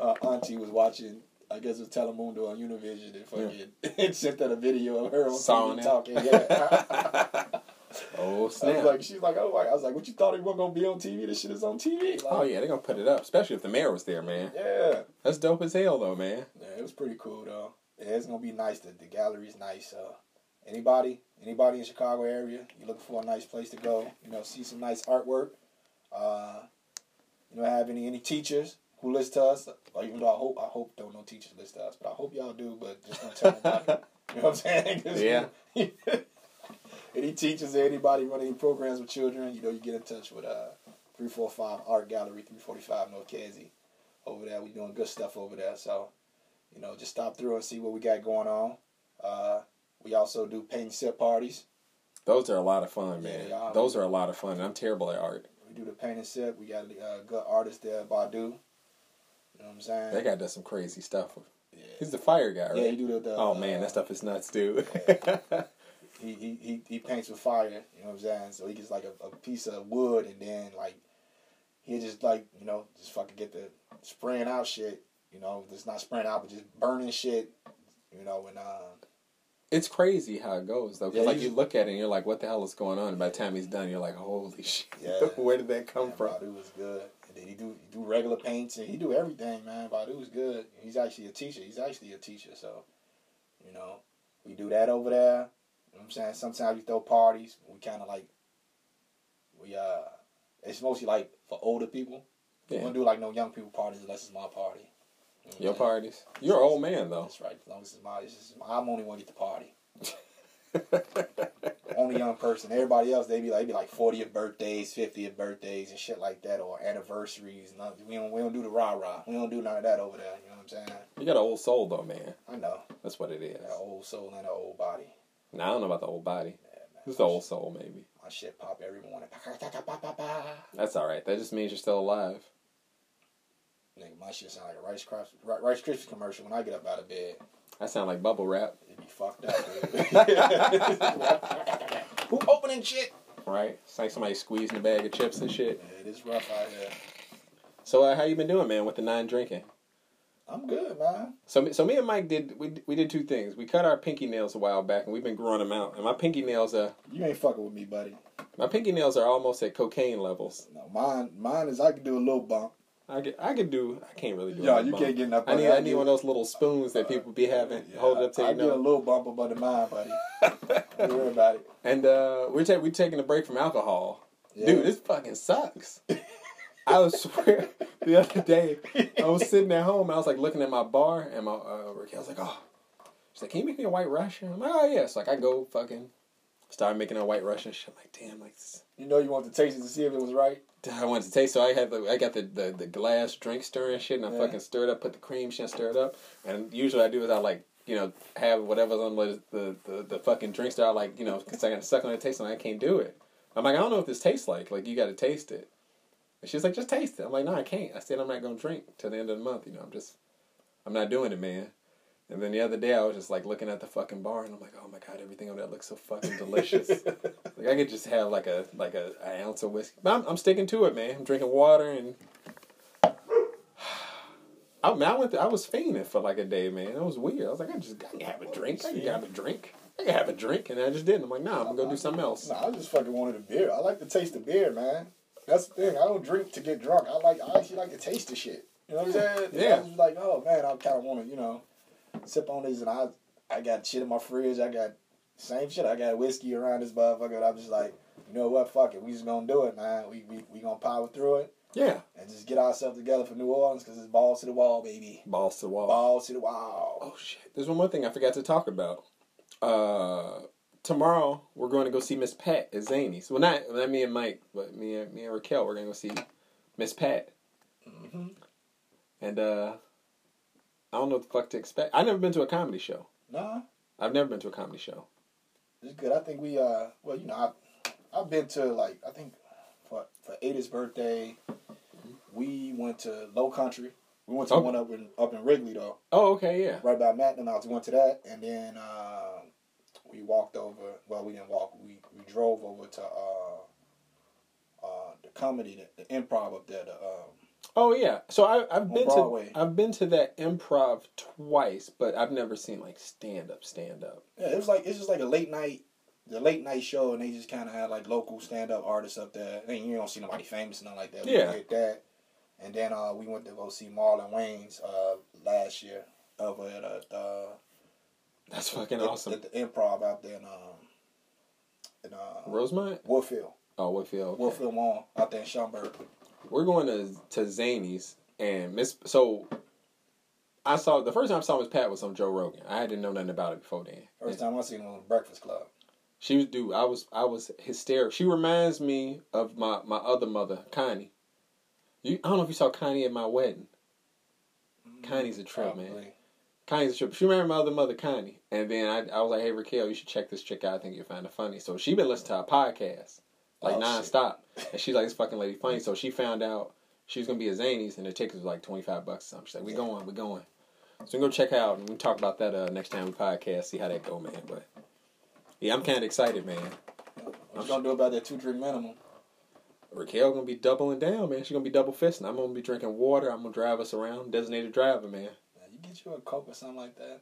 uh, Auntie was watching. I guess it was Telemundo on Univision, and fucking and sent out a video of her on Sawing TV talking. Yeah. oh I was snap. like, she's like, oh, I was like, what you thought he wasn't gonna be on TV? This shit is on TV. Like, oh yeah, they're gonna put it up, especially if the mayor was there, man. yeah, That's dope as hell, though, man. yeah. It was pretty cool though. Yeah, it's gonna be nice. The, the gallery's nice. Uh, anybody, anybody in Chicago area, you looking for a nice place to go? You know, see some nice artwork. Uh, you know, have any any teachers who listen to us? Or even though I hope I hope don't no teachers listen to us, but I hope y'all do. But just don't tell nobody. you know what I'm saying? Yeah. any teachers or anybody running any programs with children, you know, you get in touch with uh three four five Art Gallery, three forty five North Casey. Over there, we doing good stuff over there. So, you know, just stop through and see what we got going on. Uh, we also do paint and sip parties. Those are a lot of fun, man. Yeah, Those are a lot of fun. I'm terrible at art. We do the paint and sip. We got a uh, good artist there, Badu. You know what I'm saying? That guy does some crazy stuff. yeah. He's the fire guy, right? yeah, he do the. the oh man, uh, that stuff is nuts, dude. he, he, he, he paints with fire, you know what I'm saying? So he gets like a, a piece of wood and then like he just like, you know, just fucking get the spraying out shit, you know, just not spraying out but just burning shit, you know, and uh it's crazy how it goes though. 'cause, Yeah, like you look at it and you're like, what the hell is going on? And by the time he's done, you're like, holy shit, Yeah. where did that come man, from? Badu was good. And then he do he do regular paints and he do everything, man. Badu was good. He's actually a teacher. He's actually a teacher, so you know, we do that over there. You know what I'm saying? Sometimes we throw parties. We kinda like we uh it's mostly like for older people. We Yeah. don't do like no young people parties unless it's my party. You Your parties. You're an old man though. That's right. As long as it's my, it's my I'm only one to get the party. Only young person. Everybody else, they be like, they be like 40th birthdays, 50th birthdays, and shit like that, or anniversaries. Nothing. We don't, we don't do the rah rah. We don't do none of that over there. You know what I'm saying? you got an old soul though, man. I know. That's what it is. An old soul and an old body. Now I don't know about the old body. Yeah, man. It's the old soul, maybe. My shit pop every morning. That's all right. That just means you're still alive. Nigga, my shit sound like a Rice Krispies, Rice Krispies commercial when I get up out of bed. That sound like bubble wrap, It'd be fucked up. dude. Who opening shit? right? It's like somebody squeezing a bag of chips and shit. Yeah, it is rough out here. So uh, how you been doing, man, with the non drinking? I'm good, man. So, me- so me and Mike did we we did two things. We cut our pinky nails a while back, and we've been growing them out. And my pinky nails are You ain't fucking with me, buddy. my pinky nails are almost at cocaine levels. No, mine, mine is I can do a little bump. I could I could do I can't really do. Yeah, you bump. can't get enough. I need I need one of those little spoons that people be having. hold it up to I your get a little bump above the mine, buddy. Don't worry about it. And uh, we're ta- we're taking a break from alcohol. Yeah. Dude, this fucking sucks. I was swear the other day I was sitting at home. I was like looking at my bar and my uh, Raquel was like, "Oh," she's like, "Can you make me a white Russian?" I'm like, "Oh yeah." So like I go fucking start making a white Russian. Shit, like, damn, like this- You know you want to taste it to see if it was right. I wanted to taste. So I had the I got the, the, the glass drink stirring shit, and I Yeah. fucking stirred up, put the cream shit, stir it up. And usually I do is I like you know have whatever's on the the, the, the fucking drink stir. I like you know because I got to suck on it, taste, and I can't do it. I'm like I don't know what this tastes like. Like you got to taste it. And she's like, just taste it. I'm like, no, I can't. I said I'm not gonna drink till the end of the month. You know, I'm just I'm not doing it, man. And then the other day I was just like looking at the fucking bar and I'm like, oh my god, everything over there looks so fucking delicious. like I could just have like a like a, an ounce of whiskey. But I'm, I'm sticking to it, man. I'm drinking water and I, man, I went. I was fiending for like a day, man. It was weird. I was like, I just I can have a drink. I can have a drink. I can have a drink, and I just didn't. I'm like, nah, I'm gonna go do something else. Nah, I just fucking wanted a beer. I like to taste the beer, man. That's the thing. I don't drink to get drunk. I like. I actually like to taste the shit. You know what I'm saying? Yeah. I was like, oh man, I kind of want to, you know, sip on this, and I, I got shit in my fridge. I got same shit. I got whiskey around this motherfucker. And I'm just like, you know what? Fuck it. We just gonna do it, man. We we we gonna power through it Yeah, and just get ourselves together for New Orleans because it's balls to the wall, baby. balls to the wall. Balls to the wall. Oh shit! There's one more thing I forgot to talk about. Uh, tomorrow we're going to go see Miss Pat at Zanies. Well, not not me and Mike, but me and me and Raquel. We're going to go see Miss Pat, Mm-hmm. and uh, I don't know what the fuck to expect. I've never been to a comedy show. Nah, I've never been to a comedy show. it's good. I think we uh, well, you know, I I've been to like I think for for Ada's birthday, we went to Low Country. We went to Oh. one up in up in Wrigley though, Oh, okay, yeah. right by Matt and I went to that, and then uh, we walked over. Well, we didn't walk. We we drove over to uh, uh, the comedy, the, the improv up there. The um, Oh yeah. So I, I've been Broadway. to I've been to that improv twice, but I've never seen like stand up, stand up. Yeah, it was like it's just like a late night, the late night show, and they just kind of had like local stand up artists up there. And you don't see nobody famous nothing like that. We Yeah. did that, and then uh, we went to go see Marlon Wayans uh, last year over at uh, uh, That's fucking at- awesome. At the improv out there in um in uh Rosemont? Woodfield. Oh, Whitfield. Okay. Woodfield Mall out there in Schaumburg. We're going to to Zanies and Miss. So I saw the first time I saw Miss Pat was on Joe Rogan. I didn't know nothing about it before then. First time I seen him was Breakfast Club. She was dude. I was I was hysterical. She reminds me of my my other mother, Connie. You, I don't know if you saw Connie at my wedding. Mm, Connie's a trip, man. Connie's a trip. She remembered my other mother, Connie. And then I, I was like, hey, Raquel, you should check this chick out. I think you'll find her funny. So she been listening to our podcast, like Oh, nonstop. And she's like, this fucking lady funny. So she found out she was going to be a Zanies, and the tickets was like 25 bucks or something. She's like, we going, we going. So we go check out, and we talk about that uh, next time we podcast, see how that go, man. But yeah, I'm kind of excited, man. What you gonna do about that two drink minimum? Raquel gonna be doubling down, man. She's gonna be double fisting. I'm gonna be drinking water. I'm gonna drive us around, designated driver, man. Yeah, you get you a coke or something like that.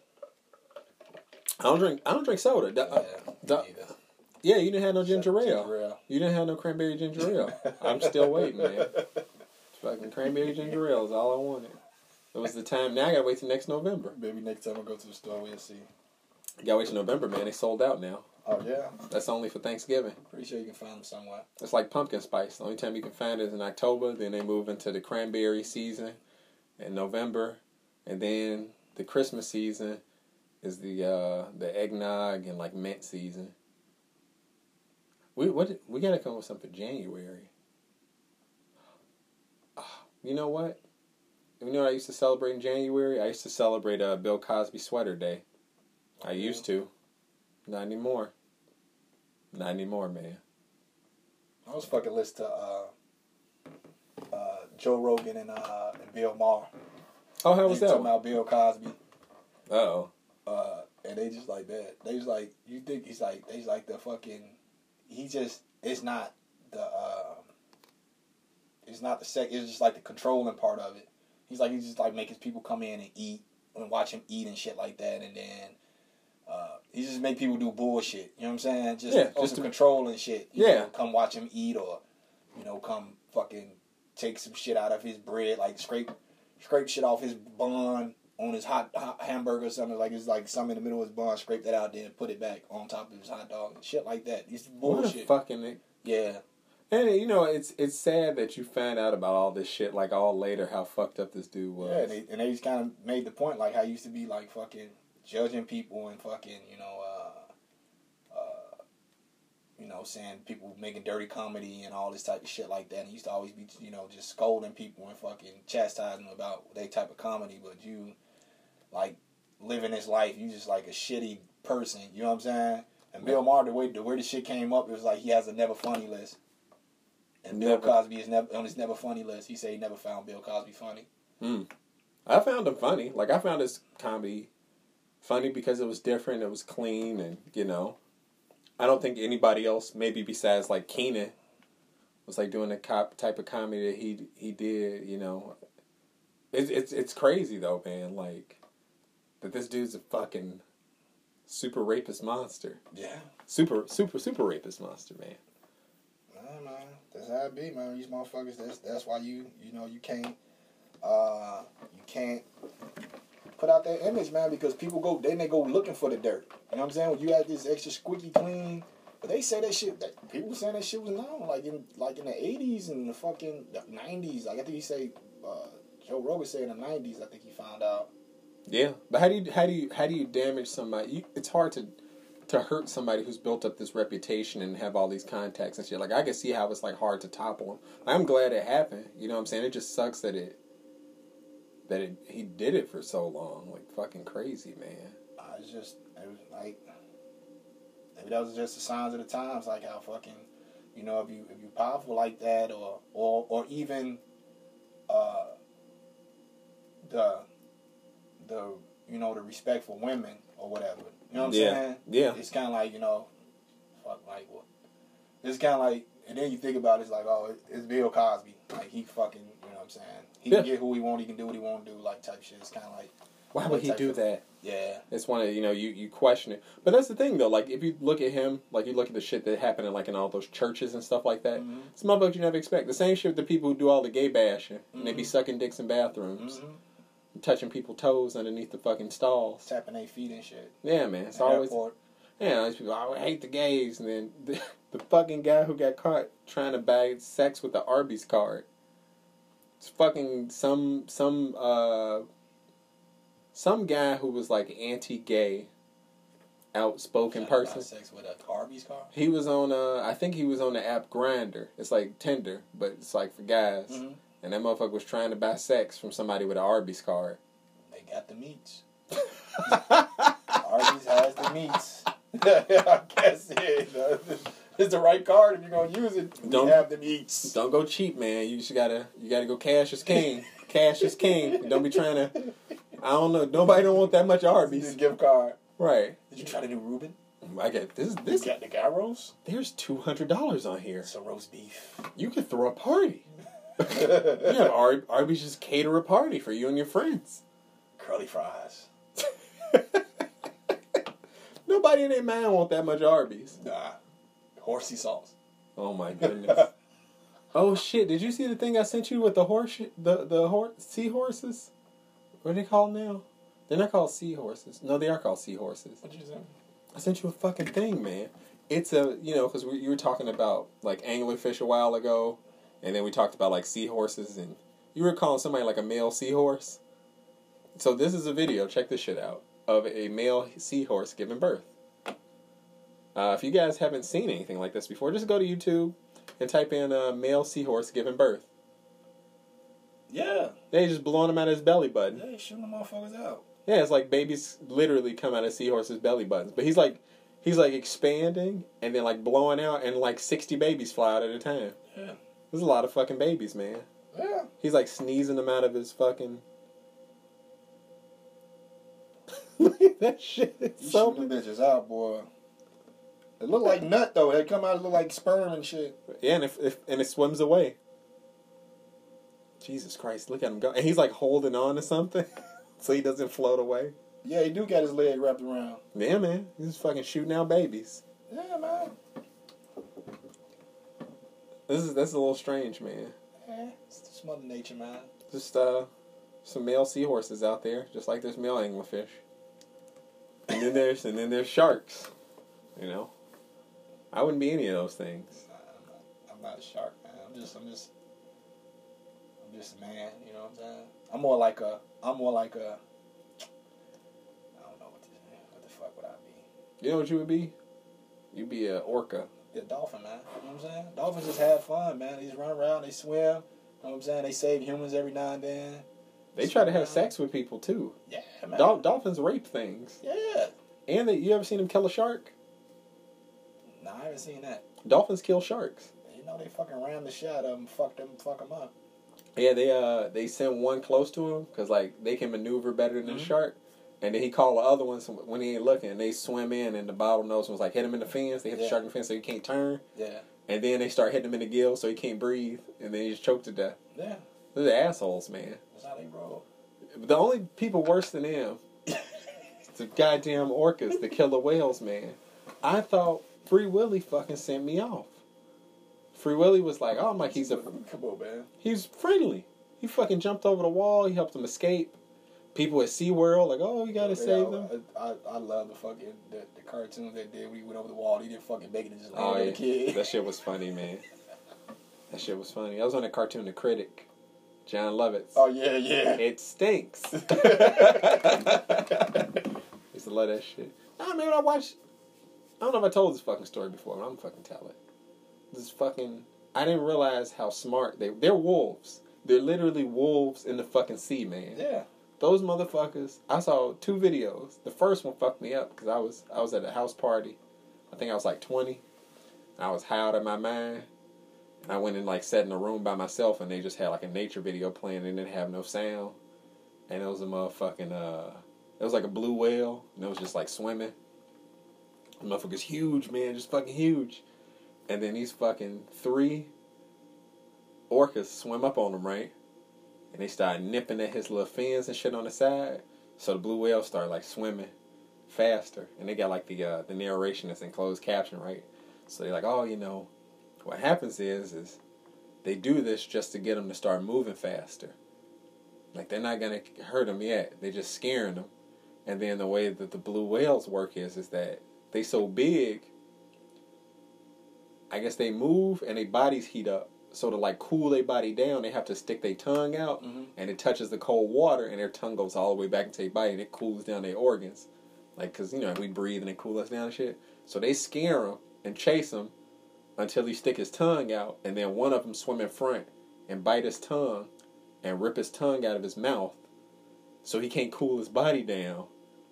I don't drink. I don't drink soda. Da- uh, yeah, da- me neither. Yeah, you didn't have no ginger ale. You didn't have no cranberry ginger ale. I'm still waiting, man. Fucking cranberry ginger ale is all I wanted. It was the time. Now I gotta wait till next November. Maybe next time I go to the store, we'll see. You gotta wait till November, man. They sold out now. Oh yeah, That's only for Thanksgiving. pretty sure you can find them somewhere. It's like pumpkin spice. The only time you can find it is in October. Then they move into the cranberry season in November, and then the Christmas season is the uh, the eggnog and like mint season. We what we gotta come up with something January. Ah, You know what? You know what I used to celebrate in January? I used to celebrate uh, Bill Cosby Sweater Day. I used to. Not anymore. Not anymore, man. I was fucking listening to uh, uh, Joe Rogan and uh, and Bill Maher. Oh, how was they that? talking one? about Bill Cosby. Oh, uh, and they just like that. They just like you think he's like they just like the fucking. He just it's not the. Uh, it's not the sex. It's just like the controlling part of it. He's like he's just like making people come in and eat and watch him eat and shit like that, and then. Uh, he just make people do bullshit. You know what I'm saying? Just, Yeah, just to control and shit. You Yeah. know, come watch him eat or, you know, come fucking take some shit out of his bread, like scrape, scrape shit off his bun on his hot, hot hamburger or something. Like it's like something in the middle of his bun, scrape that out, then put it back on top of his hot dog and shit like that. It's bullshit. fucking. It. Yeah, And you know, it's it's sad that you find out about all this shit like all later how fucked up this dude was. yeah. And they, and they just kind of made the point like how he used to be like fucking judging people and fucking you know. uh uh you know, saying people making dirty comedy and all this type of shit like that. And he used to always be, you know, just scolding people and fucking chastising them about their type of comedy. But you, like, living his life, you just like a shitty person. You know what I'm saying? And Bill Maher, the way the way the shit came up, it was like he has a never funny list. And Bill Cosby is never on his never funny list. He said he never found Bill Cosby funny. Hmm. I found him funny. Like I found his comedy funny because it was different. It was clean, and you know, I don't think anybody else, maybe besides like Keenan, was like doing the cop type of comedy that he he did. You know, it's it's it's crazy though, man. Like that this dude's a fucking super rapist monster. Yeah. Super super super rapist monster, man. Nah, man, that's how it be, man. These motherfuckers. That's that's why you you know you can't uh you can't put out that image, man, because people go then they go looking for the dirt. You know what I'm saying? When you had this extra squeaky clean, but they say that shit. That people saying that shit was known, like in like in the '80s and the fucking '90s. Like I think he say uh, Joe Rogan said in the '90s. I think he found out. Yeah, but how do you how do you how do you damage somebody? You, it's hard to to hurt somebody who's built up this reputation and have all these contacts and shit. Like I can see how it's like hard to topple him. I'm glad it happened. You know what I'm saying? It just sucks that it that it he did it for so long. Like fucking crazy, man. Uh, it's just it was like maybe that was just the signs of the times, like how fucking you know if you if you powerful like that, or or or even uh the the you know the respect for women or whatever. You know what I'm Yeah. saying? Yeah. It's kind of like you know, fuck like what? It's kind of like, and then you think about it, it's like oh, it's Bill Cosby. Like he fucking, you know what I'm saying? He Yeah. can get who he want, he can do what he want to do, like type shit. It's kind of like Why would he do that? yeah. It's one of you know you you question it, but that's the thing though. Like if you look at him, like you look at the shit that happened in like in all those churches and stuff like that. Mhm. It's motherfuckers you never expect. The same shit with the people who do all the gay bashing and they be Mhm. sucking dicks in bathrooms. Mhm. Touching people's toes underneath the fucking stalls. Tapping their feet and shit. Yeah, man. It's At always airport. yeah. These people, oh, I hate the gays, and then the, the fucking guy who got caught trying to buy sex with the Arby's card. It's fucking some some uh some guy who was like anti-gay, outspoken Trying to buy person. Sex with a Arby's car. He was on uh I think he was on the app Grindr. It's like Tinder, but it's like for guys. Mm-hmm. And that motherfucker was trying to buy sex from somebody with an Arby's card. They got the meats. Arby's has the meats. I guess yeah, it's the right card if you're gonna use it. Don't- have the meats. Don't go cheap, man. You just gotta you gotta go cash is king. cash is king. Don't be trying to I don't know. Nobody don't want that much Arby's. gift card. Right. Did you try to do Reuben? I got this This this got the guy gyros. there's two hundred dollars on here. Some roast beef. You could throw a party. You have Ar- Arby's just cater a party for you and your friends. Curly fries. Nobody in their mind want that much Arby's. Nah. Horsey sauce. Oh my goodness. oh shit! Did you see the thing I sent you with the horse, the the horse, seahorses? What are they called now? They're not called seahorses. No, they are called seahorses. What you say? I sent you a fucking thing, man. It's a you know because you were talking about like anglerfish a while ago, and then we talked about like seahorses, and you were calling somebody like a male seahorse. So this is a video. Check this shit out of a male seahorse giving birth. Uh, if you guys haven't seen anything like this before, just go to YouTube and type in uh, male seahorse giving birth. Yeah. They just blowing him out of his belly button. Yeah, shooting the motherfuckers out. Yeah, it's like babies literally come out of seahorses' belly buttons. But he's like, he's like expanding and then like blowing out, and like sixty babies fly out at a time. Yeah. There's a lot of fucking babies, man. Yeah. He's like sneezing them out of his fucking. Look at that shit. It's You so shooting bitches out, boy. It look like nut though. They come out look like sperm and shit. yeah, and if, if and it swims away. Jesus Christ! Look at him go, and he's like holding on to something, so he doesn't float away. Yeah, he do got his leg wrapped around. Yeah, man, he's fucking shooting out babies. Yeah, man. This is that's a little strange, man. Yeah, it's just Mother Nature, man. Just uh, some male seahorses out there, just like there's male anglerfish. And then there's and then there's sharks. You know, I wouldn't be any of those things. I'm not. I'm not a shark, man. I'm just. I'm just. I'm just a man. You know what I'm saying? I'm more like a. I'm more like a. I don't know what to say. What the fuck would I be? You know what you would be? You'd be a orca. A dolphin, man. You know what I'm saying? Dolphins just have fun, man. They just run around. They swim. You know what I'm saying? They save humans every now and then. They try to have sex with people too. Yeah, man. Dol- dolphins rape things. Yeah. And they, you ever seen them kill a shark? No, I haven't seen that. Dolphins kill sharks. You know they fucking ram the shit out of them, fuck them, fuck them up. Yeah, they uh they send one close to him because like they can maneuver better than the Mhm. shark, and then he called the other ones when he ain't looking. And they swim in, and the bottlenose was like hit him in the fins. They hit the shark in the fins so he can't turn, Yeah. and then they start hitting him in the gill so he can't breathe, and then he just choked to death. Yeah. They're assholes, man. That's how they roll. The only people worse than them, the goddamn orcas, the killer whales, man. I thought Free Willy fucking sent me off. Free Willy was like, oh, I'm like he's a Come on, man. He's friendly. He fucking jumped over the wall. He helped them escape. People at SeaWorld, like, oh, we gotta Yeah, save them. I, I, I love the fucking the, the cartoons they did. when We went over the wall. He didn't fucking make it and just Oh, landed yeah. the kid. That shit was funny, man. That shit was funny. I was on that cartoon, The Critic. Jon Lovitz. Oh yeah, yeah. It stinks. used to love that shit. Nah, man, I watched. I don't know if I told this fucking story before, but I'm gonna fucking tell it. This fucking. I didn't realize how smart they. They're wolves. They're literally wolves in the fucking sea, man. yeah. Those motherfuckers. I saw two videos. The first one fucked me up because I was I was at a house party. I think I was like twenty. I was high out of my mind. And I went and like sat in a room by myself and they just had like a nature video playing and it didn't have no sound. And it was a motherfucking uh it was like a blue whale and it was just like swimming. The motherfucker's huge, man, just fucking huge. And then these fucking three orcas swim up on him, right? And they start nipping at his little fins and shit on the side. So the blue whale started like swimming faster. And they got like the uh, the narration that's in closed caption, right? So they're like, oh, you know, what happens is is they do this just to get them to start moving faster. Like they're not gonna hurt them yet. They're just scaring them. And then the way that the blue whales work is is that they so big. I guess they move and their bodies heat up. So to like cool their body down, they have to stick their tongue out, Mhm. and it touches the cold water, and their tongue goes all the way back into their body, and it cools down their organs, like because you know we breathe and it cool us down and shit. So they scare him and chase him until he stick his tongue out, and then one of them swim in front and bite his tongue and rip his tongue out of his mouth, so he can't cool his body down,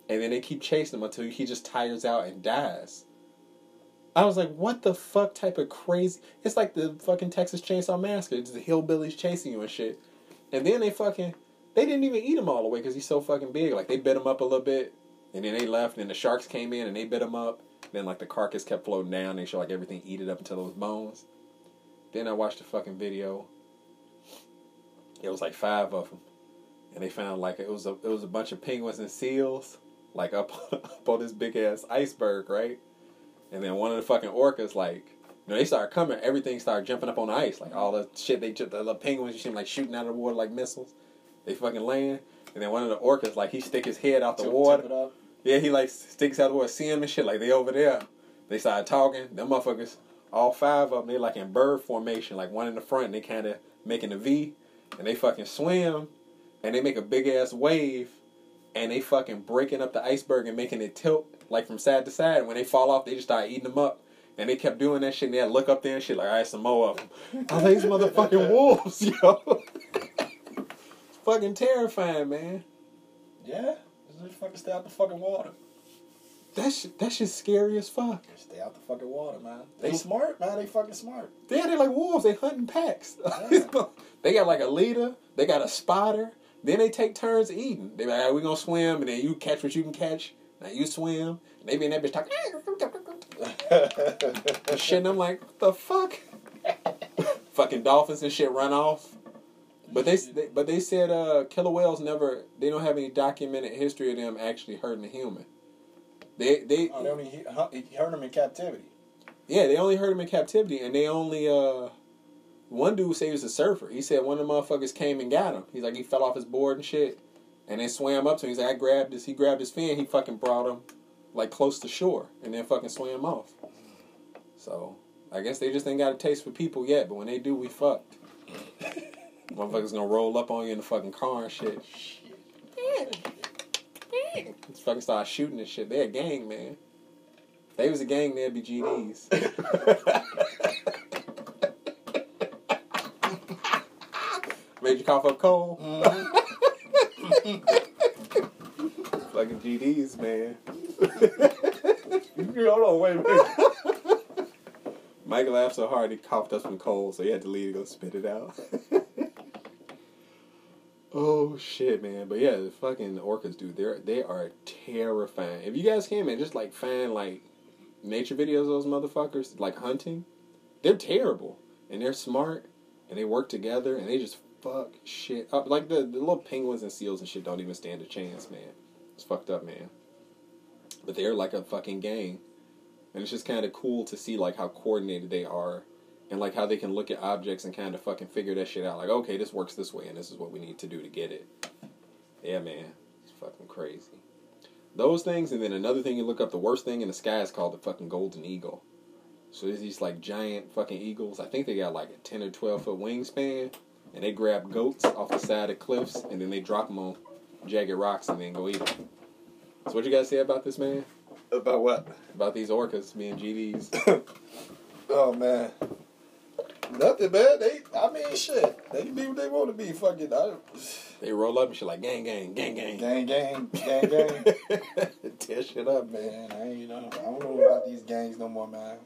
and then they keep chasing him until he just tires out and dies. I was like, what the fuck type of crazy? It's like the fucking Texas Chainsaw Massacre. It's the hillbillies chasing you and shit. And then they fucking, they didn't even eat him all the way because he's so fucking big. Like they bit him up a little bit, and then they left. And the sharks came in and they bit him up. Then like the carcass kept floating down. They show like everything eat it up until it was bones. Then I watched the fucking video. It was like five of them, and they found like it was a it was a bunch of penguins and seals like up up on this big ass iceberg, right? And then one of the fucking orcas, like, you know, they started coming. Everything started jumping up on the ice. Like, all the shit they ju- the little penguins, you see them, like, shooting out of the water like missiles. They fucking land. And then one of the orcas, like, he stick his head out the Tip- water. tip. Yeah, he, like, sticks out the water. See him and shit. Like, they over there. They started talking. Them motherfuckers, all five of them, they, like, in bird formation. Like, one in the front, and they kind of making a V. And they fucking swim. And they make a big-ass wave. And they fucking breaking up the iceberg and making it tilt like from side to side. And when they fall off, they just start eating them up. And they kept doing that shit. And they look up there and shit like, all right, some more of them. I was like, these motherfucking wolves, yo. fucking terrifying, man. Yeah. Just fucking stay out the fucking water. That shit, that shit's scary as fuck. Stay out the fucking water, man. They They- smart, man. They fucking smart. Yeah, they're like wolves. They hunting packs. Yeah. they got like a leader. They got a spotter. Then they take turns eating. They like, all right, we gonna swim, and then you catch what you can catch. Now you swim. And they be in that bitch talking. and shit. And I'm like, what the fuck? Fucking dolphins and shit run off. But they, they but they said uh, killer whales never. They don't have any documented history of them actually hurting a human. They they oh, they only he, huh, he heard them in captivity. yeah, they only heard him in captivity, and they only uh, one dude said he was a surfer. He said one of the motherfuckers came and got him. He's like he fell off his board and shit, and they swam up to him. He's like I grabbed this. He grabbed his fin. He fucking brought him like close to shore, and then fucking swam off. So I guess they just ain't got a taste for people yet. But when they do, we fucked. Motherfuckers gonna roll up on you in the fucking car and shit. Just fucking start shooting and shit. They're a gang, man. If they was a gang, they'd be GDs. Made you cough up cold. Fucking GDs, man. Hold on, wait a minute. Mike laughed so hard he coughed up some cold, so he had to leave to go spit it out. oh shit, man! But yeah, the fucking orcas, dude, they're they are terrifying. If you guys can, man, just like find like nature videos of those motherfuckers, like hunting. They're terrible, and they're smart, and they work together, and they just fuck shit up. Like the the little penguins and seals and shit don't even stand a chance, man. It's fucked up, man. But they're like a fucking gang. And it's just kind of cool to see like how coordinated they are, and like how they can look at objects and kind of fucking figure that shit out. Like, okay, this works this way, and this is what we need to do to get it. Yeah, man, it's fucking crazy. Those things, and then another thing you look up. The worst thing in the sky is called the fucking golden eagle. So there's these like giant fucking eagles. I think they got like a ten or twelve foot wingspan, and they grab goats off the side of cliffs, and then they drop them on jagged rocks, and then go eat them. So what you guys say about this, man? About what? About these orcas me being GDs? Oh man. Nothing, man. They, I mean, shit. They can be what they want to be. Fucking, I, They roll up and shit like gang, gang, gang, gang. gang, gang, gang, gang. Tear shit up, man. I ain't know. I don't know about these gangs no more, man.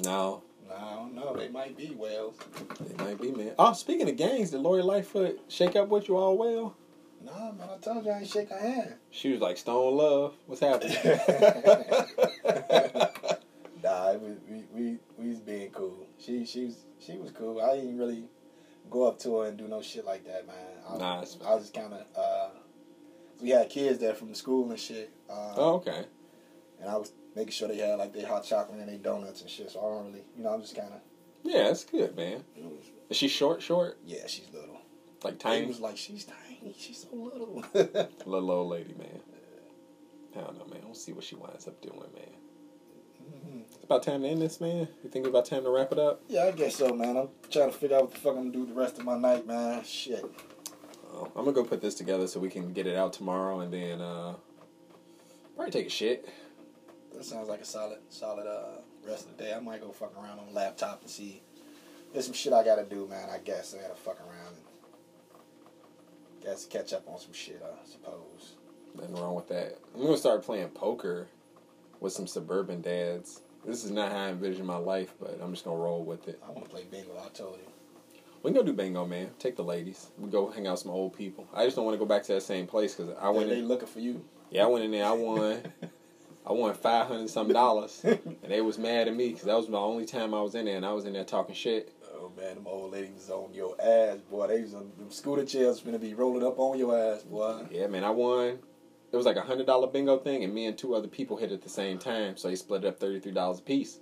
No, Nah, I don't know. They might be whales. they might be, man. Oh, speaking of gangs, did Lori Lightfoot shake up with you all well? Nah, man. I told you I ain't shake her hand. She was like Stone Love. What's happening? nah, it was, we we we was being cool. She she was she was cool. I didn't really go up to her and do no shit like that, man. I, Nah, it's- I was just kind of uh, we had kids there from the school and shit. Uh, oh, okay. and I was making sure they had like their hot chocolate and their donuts and shit. So I don't really, you know, I'm just kind of, Yeah, that's good, man. know, Is she short, short? yeah, she's little. Like Tiny tiny? was like, she's tiny. Dang, she's so little. Little old lady, man. I don't know, man. We'll see what she winds up doing, man. Mhm. It's about time to end this, man. You think it's about time to wrap it up? Yeah, I guess so, man. I'm trying to figure out what the fuck I'm gonna do the rest of my night, man. Shit. Oh, I'm gonna go put this together so we can get it out tomorrow, and then uh, probably take a shit. That sounds like a solid, solid uh, rest of the day. I might go fuck around on the laptop and see. There's some shit I gotta do, man. I guess I gotta fuck around guess catch up on some shit. I suppose. Nothing wrong with that. I'm gonna start playing poker with some suburban dads. This is not how I envision my life, but I'm just gonna roll with it. I want to play bingo. I told you. We can go do bingo, man. Take the ladies. We go hang out with some old people. I just don't want to go back to that same place because I went. they, they In, looking for you. yeah, I went in there. I won. I won five hundred some dollars, and they was mad at me because that was my only time I was in there, and I was in there talking shit. Man, them old ladies was on your ass, boy. They was on them scooter chairs gonna be rolling up on your ass, boy. Yeah, man, I won. It was like a hundred dollar bingo thing, and me and two other people hit at the same time, so they split it up thirty three dollars a piece.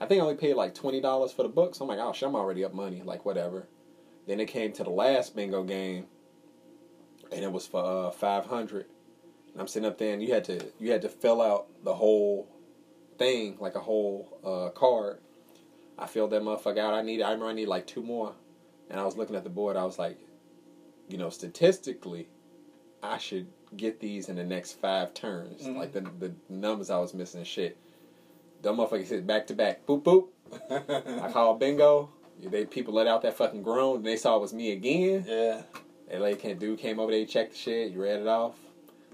I think I only paid like twenty dollars for the book, so I'm like, oh, shit, I'm already up money, like whatever. Then it came to the last bingo game, and it was for uh, five hundred. And I'm sitting up there, and you had to you had to fill out the whole thing, like a whole uh, card. I filled that motherfucker out. I need I remember I need like two more, and I was looking at the board. I was like, you know, statistically, I should get these in the next five turns. Mhm. Like the the numbers I was missing and shit. Them motherfucker said back to back. Boop boop. I called bingo. They people let out that fucking groan. And they saw it was me again. yeah. Lady can't dude came over there, checked the shit. You read it off.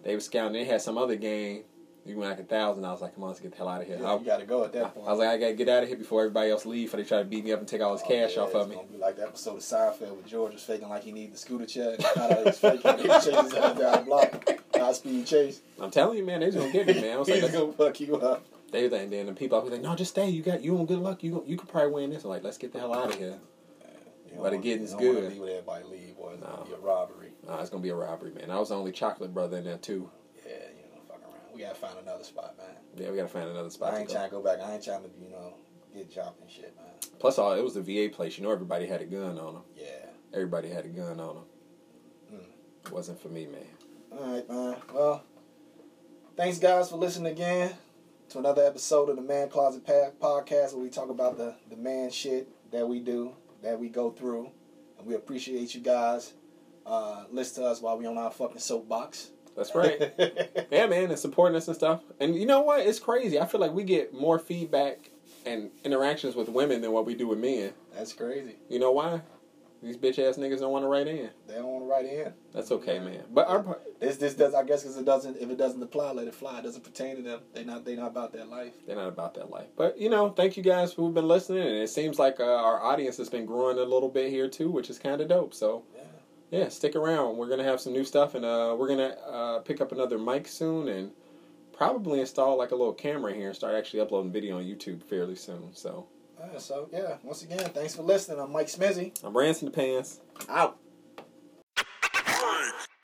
They was scouting. They had some other game. You went like a thousand. I was like, come on, let's get the hell out of here. yeah I, you gotta go at I, that point. I was like, I gotta get out of here before everybody else leave. Before they try to beat me up and take all this Oh, cash yeah, off of me. Gonna be like the episode of Seinfeld where George was faking like he needed the scooter chair. Kind of faking. He was chasing his ass down the block. High speed chase. I'm telling you, man, they was gonna get me, man. I was like, He's let's- gonna fuck you up. They was like, then the people out there like, no, just stay. You got you on good luck. You you could probably win this. I'm like, let's get the hell out of here. But the getting's wanna- don't wanna good. With everybody leave, boy. It's gonna be a robbery. Nah, it's gonna be a robbery, man. I was the only chocolate brother in there too. Yeah, you know, fuck around. We gotta find another spot, man. Yeah, we gotta find another spot. I ain't trying to go back. I ain't trying to, you know, get jumped and shit, man. Plus, all it was the VA place. You know, everybody had a gun on them. Yeah. Everybody had a gun on them. Mm. It wasn't for me, man. All right, man. Well, thanks, guys, for listening again to another episode of the Man Closet Podcast, where we talk about the the man shit that we do, that we go through, and we appreciate you guys. Uh, listen to us while we on our fucking soapbox. That's right. yeah, man, and supporting us and stuff. And you know what? It's crazy. I feel like we get more feedback and interactions with women than what we do with men. That's crazy. You know why? These bitch ass niggas don't want to write in. They don't want to write in. That's okay, man. But our This this does I guess because it doesn't if it doesn't apply, let it fly. It doesn't pertain to them. They not they not about that life. they're not about that life. But you know, thank you guys who've been listening, and it seems like uh, our audience has been growing a little bit here too, which is kind of dope. So Yeah. Yeah, stick around. We're gonna have some new stuff, and uh, we're gonna uh, pick up another mic soon, and probably install like a little camera here and start actually uploading video on YouTube fairly soon. So right, so yeah, once again, thanks for listening. I'm Mike Smizzy. I'm Ransom the Pants. Out.